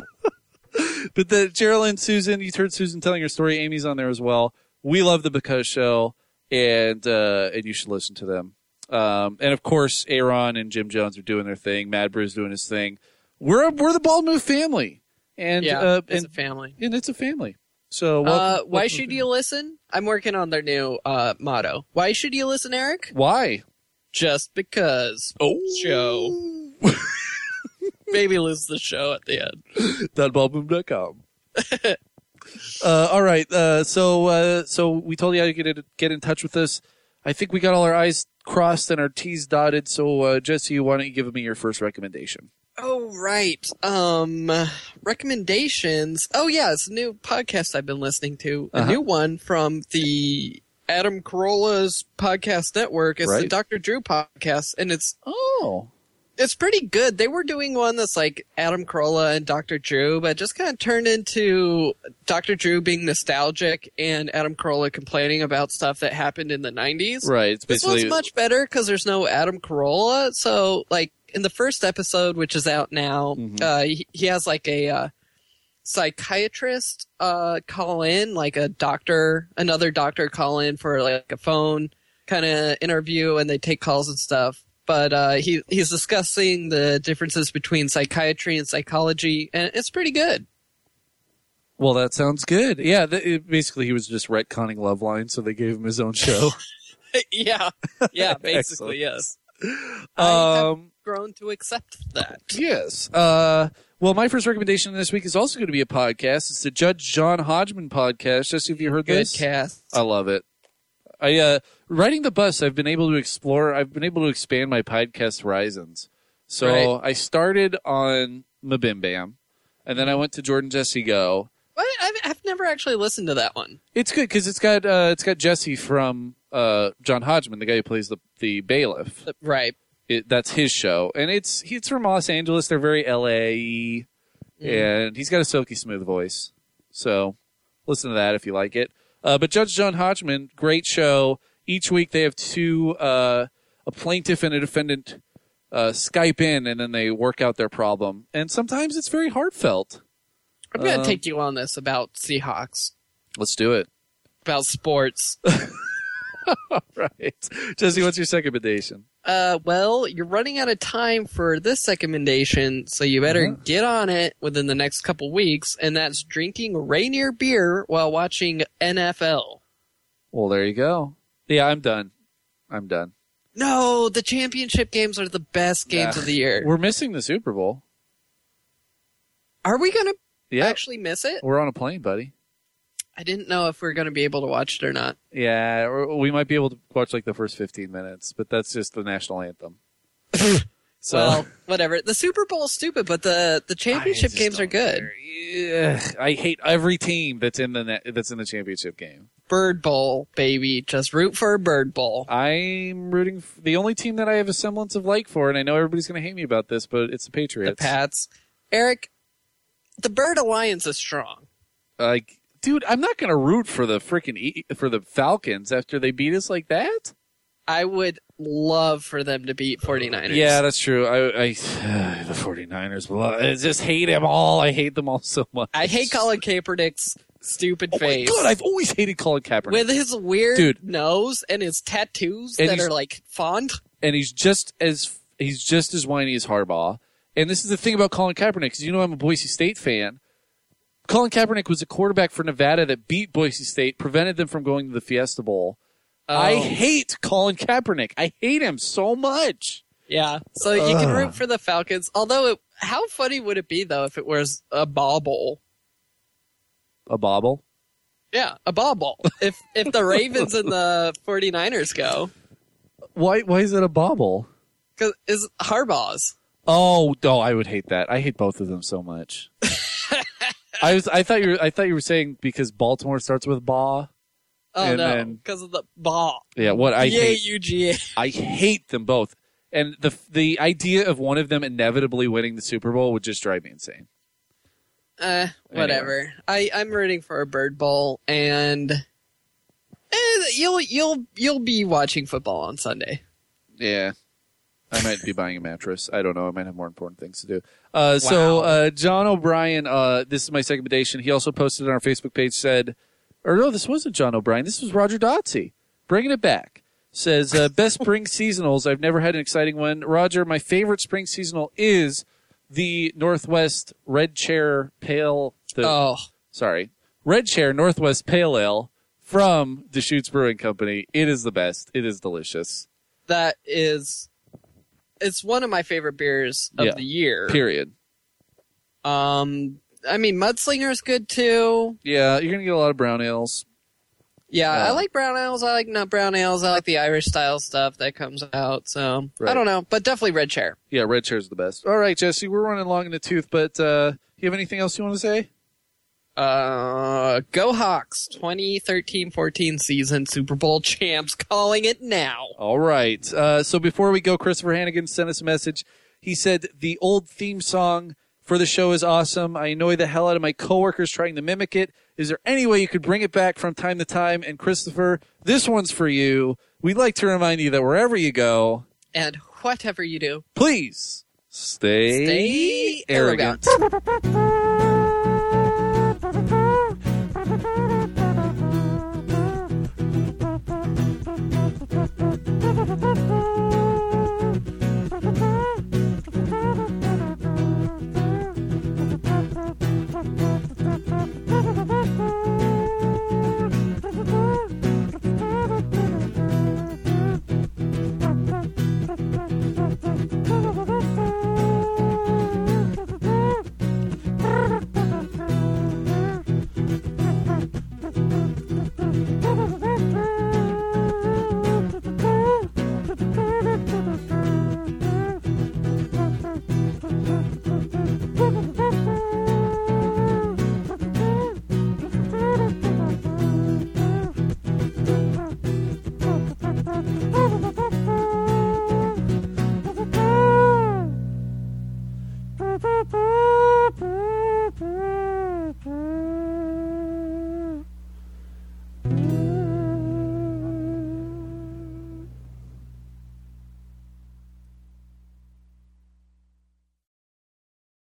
[SPEAKER 1] [laughs] [laughs] but the Geraldine, Susan, you heard Susan telling her story. Amy's on there as well. We love the Because Show, and uh, and you should listen to them. Um, and of course, Aaron and Jim Jones are doing their thing. Mad Brew's doing his thing. We're we're the Bald Move family, and
[SPEAKER 2] yeah,
[SPEAKER 1] uh,
[SPEAKER 2] it's
[SPEAKER 1] and,
[SPEAKER 2] a family.
[SPEAKER 1] and it's a family. So
[SPEAKER 2] Uh, why
[SPEAKER 1] welcome
[SPEAKER 2] should you listen? I'm working on their new uh, motto. Why should you listen, Eric?
[SPEAKER 1] Why?
[SPEAKER 2] Just because.
[SPEAKER 1] Oh,
[SPEAKER 2] Show. [laughs] [laughs] Maybe lose the show at the end.
[SPEAKER 1] Dotballboom.com. [laughs] uh, all right. Uh, so uh, so we told you how to get in, get in touch with us. I think we got all our I's crossed and our T's dotted. So uh, Jesse, why don't you give me your first recommendation?
[SPEAKER 2] Oh right. Um recommendations. Oh yeah, it's a new podcast I've been listening to. A
[SPEAKER 1] Uh-huh.
[SPEAKER 2] new one from the Adam Carolla's podcast network. It's the Dr. Drew podcast and it's
[SPEAKER 1] Oh,
[SPEAKER 2] it's pretty good. They were doing one that's like Adam Carolla and Dr. Drew, but just kind of turned into Dr. Drew being nostalgic and Adam Carolla complaining about stuff that happened in the 90s.
[SPEAKER 1] right. It's
[SPEAKER 2] This one's much better because there's no Adam Carolla. So, like in the first episode, which is out now,
[SPEAKER 1] Mhm.
[SPEAKER 2] uh, he, he has like a uh, psychiatrist uh, call in, like a doctor, another doctor call in for like a phone kind of interview, and they take calls and stuff. But uh, he he's discussing the differences between psychiatry and psychology, and it's pretty good.
[SPEAKER 1] well. That sounds good. Yeah. Th- it, basically, he was just retconning Loveline, so they gave him his own show. [laughs] [laughs]
[SPEAKER 2] yeah, yeah, basically yes.
[SPEAKER 1] Um,
[SPEAKER 2] grown to accept that.
[SPEAKER 1] Yes. Uh, Well, my first recommendation this week is also going to be a podcast. It's the Judge John Hodgman podcast. Just if you heard
[SPEAKER 2] Good
[SPEAKER 1] this?
[SPEAKER 2] cast.
[SPEAKER 1] I love it. I uh riding the bus, I've been able to explore I've been able to expand my podcast horizons. So
[SPEAKER 2] Right.
[SPEAKER 1] I started on Mabim Bam and then I went to Jordan Jesse Go.
[SPEAKER 2] What? I've, I've never actually listened to that one.
[SPEAKER 1] It's good because it's got uh it's got Jesse from uh John Hodgman, the guy who plays the the bailiff.
[SPEAKER 2] Right.
[SPEAKER 1] It, that's his show, and it's he's from Los Angeles. They're very LA, and he's got a silky smooth voice. So listen to that if you like it. Uh, but Judge John Hodgman, great show. Each week they have two, uh, a plaintiff and a defendant, uh, Skype in, and then they work out their problem. And sometimes it's very heartfelt.
[SPEAKER 2] I'm going to
[SPEAKER 1] Um,
[SPEAKER 2] take you on this about Seahawks,
[SPEAKER 1] Let's do it.
[SPEAKER 2] about sports. [laughs]
[SPEAKER 1] right, Jesse. What's your second recommendation?
[SPEAKER 2] Uh, well, you're running out of time for this recommendation, so you better get on it within the next couple weeks, and that's drinking Rainier beer while watching NFL.
[SPEAKER 1] Well, there you go. Yeah, I'm done. I'm done.
[SPEAKER 2] No, the championship games are the best games
[SPEAKER 1] Yeah.
[SPEAKER 2] of the year.
[SPEAKER 1] We're missing the Super Bowl.
[SPEAKER 2] Are we gonna
[SPEAKER 1] Yeah,
[SPEAKER 2] actually miss it?
[SPEAKER 1] we're on a plane, buddy.
[SPEAKER 2] I didn't know if we are gonna be able to watch it or not.
[SPEAKER 1] Yeah, or we might be able to watch like the first 15 minutes, but that's just the national anthem. [laughs] so
[SPEAKER 2] well, whatever. The Super Bowl is stupid, but the the championship games are good.
[SPEAKER 1] yeah, I hate every team that's in the net, that's in the championship game.
[SPEAKER 2] Bird Bowl, baby. Just root for a Bird Bowl.
[SPEAKER 1] I'm rooting for the only team that I have a semblance of like for, and I know everybody's going to hate me about this, but it's the Patriots.
[SPEAKER 2] The Pats. Eric, the Bird Alliance is strong.
[SPEAKER 1] like, dude, I'm not going to root for the freaking e- for the Falcons after they beat us like that.
[SPEAKER 2] I would love for them to beat 49ers.
[SPEAKER 1] Yeah, that's true. I, I [sighs] the 49ers. well, I just hate them all. I hate them all so much.
[SPEAKER 2] I hate Colin Kaepernick's stupid
[SPEAKER 1] Oh my
[SPEAKER 2] face.
[SPEAKER 1] god, I've always hated Colin Kaepernick.
[SPEAKER 2] with his weird
[SPEAKER 1] Dude.
[SPEAKER 2] nose and his tattoos
[SPEAKER 1] And
[SPEAKER 2] that are like fond.
[SPEAKER 1] and he's just as he's just as whiny as Harbaugh. And this is the thing about Colin Kaepernick, because you know I'm a Boise State fan. Colin Kaepernick was a quarterback for Nevada that beat Boise State, prevented them from going to the Fiesta Bowl. I
[SPEAKER 2] Oh.
[SPEAKER 1] hate Colin Kaepernick. I hate him so much.
[SPEAKER 2] Yeah, so you can root for the Falcons. Although, it, how funny would it be though if it was a bobble?
[SPEAKER 1] A bobble.
[SPEAKER 2] Yeah, a bobble. if if the Ravens and the [laughs] 49ers go,
[SPEAKER 1] Why? Why is it a bobble?
[SPEAKER 2] because is Harbaugh's.
[SPEAKER 1] Oh, no, I would hate that. I hate both of them so much. [laughs] I was. I thought you. Were, I thought you were saying because Baltimore starts with ba.
[SPEAKER 2] Oh
[SPEAKER 1] And
[SPEAKER 2] no, because of the "ba."
[SPEAKER 1] Yeah. What I
[SPEAKER 2] Yeah,
[SPEAKER 1] hate.
[SPEAKER 2] UGA.
[SPEAKER 1] I hate them both. And the the idea of one of them inevitably winning the Super Bowl would just drive me insane.
[SPEAKER 2] Uh, whatever. I I'm rooting for a Bird Bowl, and eh, you'll you'll you'll be watching football on Sunday.
[SPEAKER 1] Yeah. I might be buying a mattress. I don't know. I might have more important things to do. Uh, So, uh, John O'Brien, uh, this is my recommendation. He also posted on our Facebook page, said, or no, this wasn't John O'Brien. This was Roger Dotsey. Bringing it back. Says, uh, best spring [laughs] seasonals. I've never had an exciting one. Roger, my favorite spring seasonal is the Northwest Red Chair Pale. The,
[SPEAKER 2] Oh,
[SPEAKER 1] sorry, Red Chair Northwest Pale Ale from Deschutes Brewing Company. It is the best. It is delicious.
[SPEAKER 2] that is. It's one of my favorite beers of
[SPEAKER 1] Yeah.
[SPEAKER 2] the year.
[SPEAKER 1] Period.
[SPEAKER 2] Um, I mean, Mudslinger is good too.
[SPEAKER 1] Yeah, you're gonna get a lot of brown ales.
[SPEAKER 2] Yeah, I like brown ales. I like nut brown ales. I like the Irish style stuff that comes out. So I don't know, but definitely red chair.
[SPEAKER 1] Yeah, red chair is the best. All right, Jesse, we're running long in the tooth, but uh, you have anything else you want to say?
[SPEAKER 2] Uh, go Hawks! 2013-14 season Super Bowl champs, [laughs] calling it now.
[SPEAKER 1] All right. Uh, so before we go, Christopher Hannigan sent us a message. He said the old theme song for the show is awesome. I annoy the hell out of my coworkers trying to mimic it. Is there any way you could bring it back from time to time? And Christopher, this one's for you. We'd like to remind you that wherever you go,
[SPEAKER 2] And whatever you do,
[SPEAKER 1] please stay,
[SPEAKER 2] stay
[SPEAKER 1] arrogant.
[SPEAKER 2] arrogant. [laughs]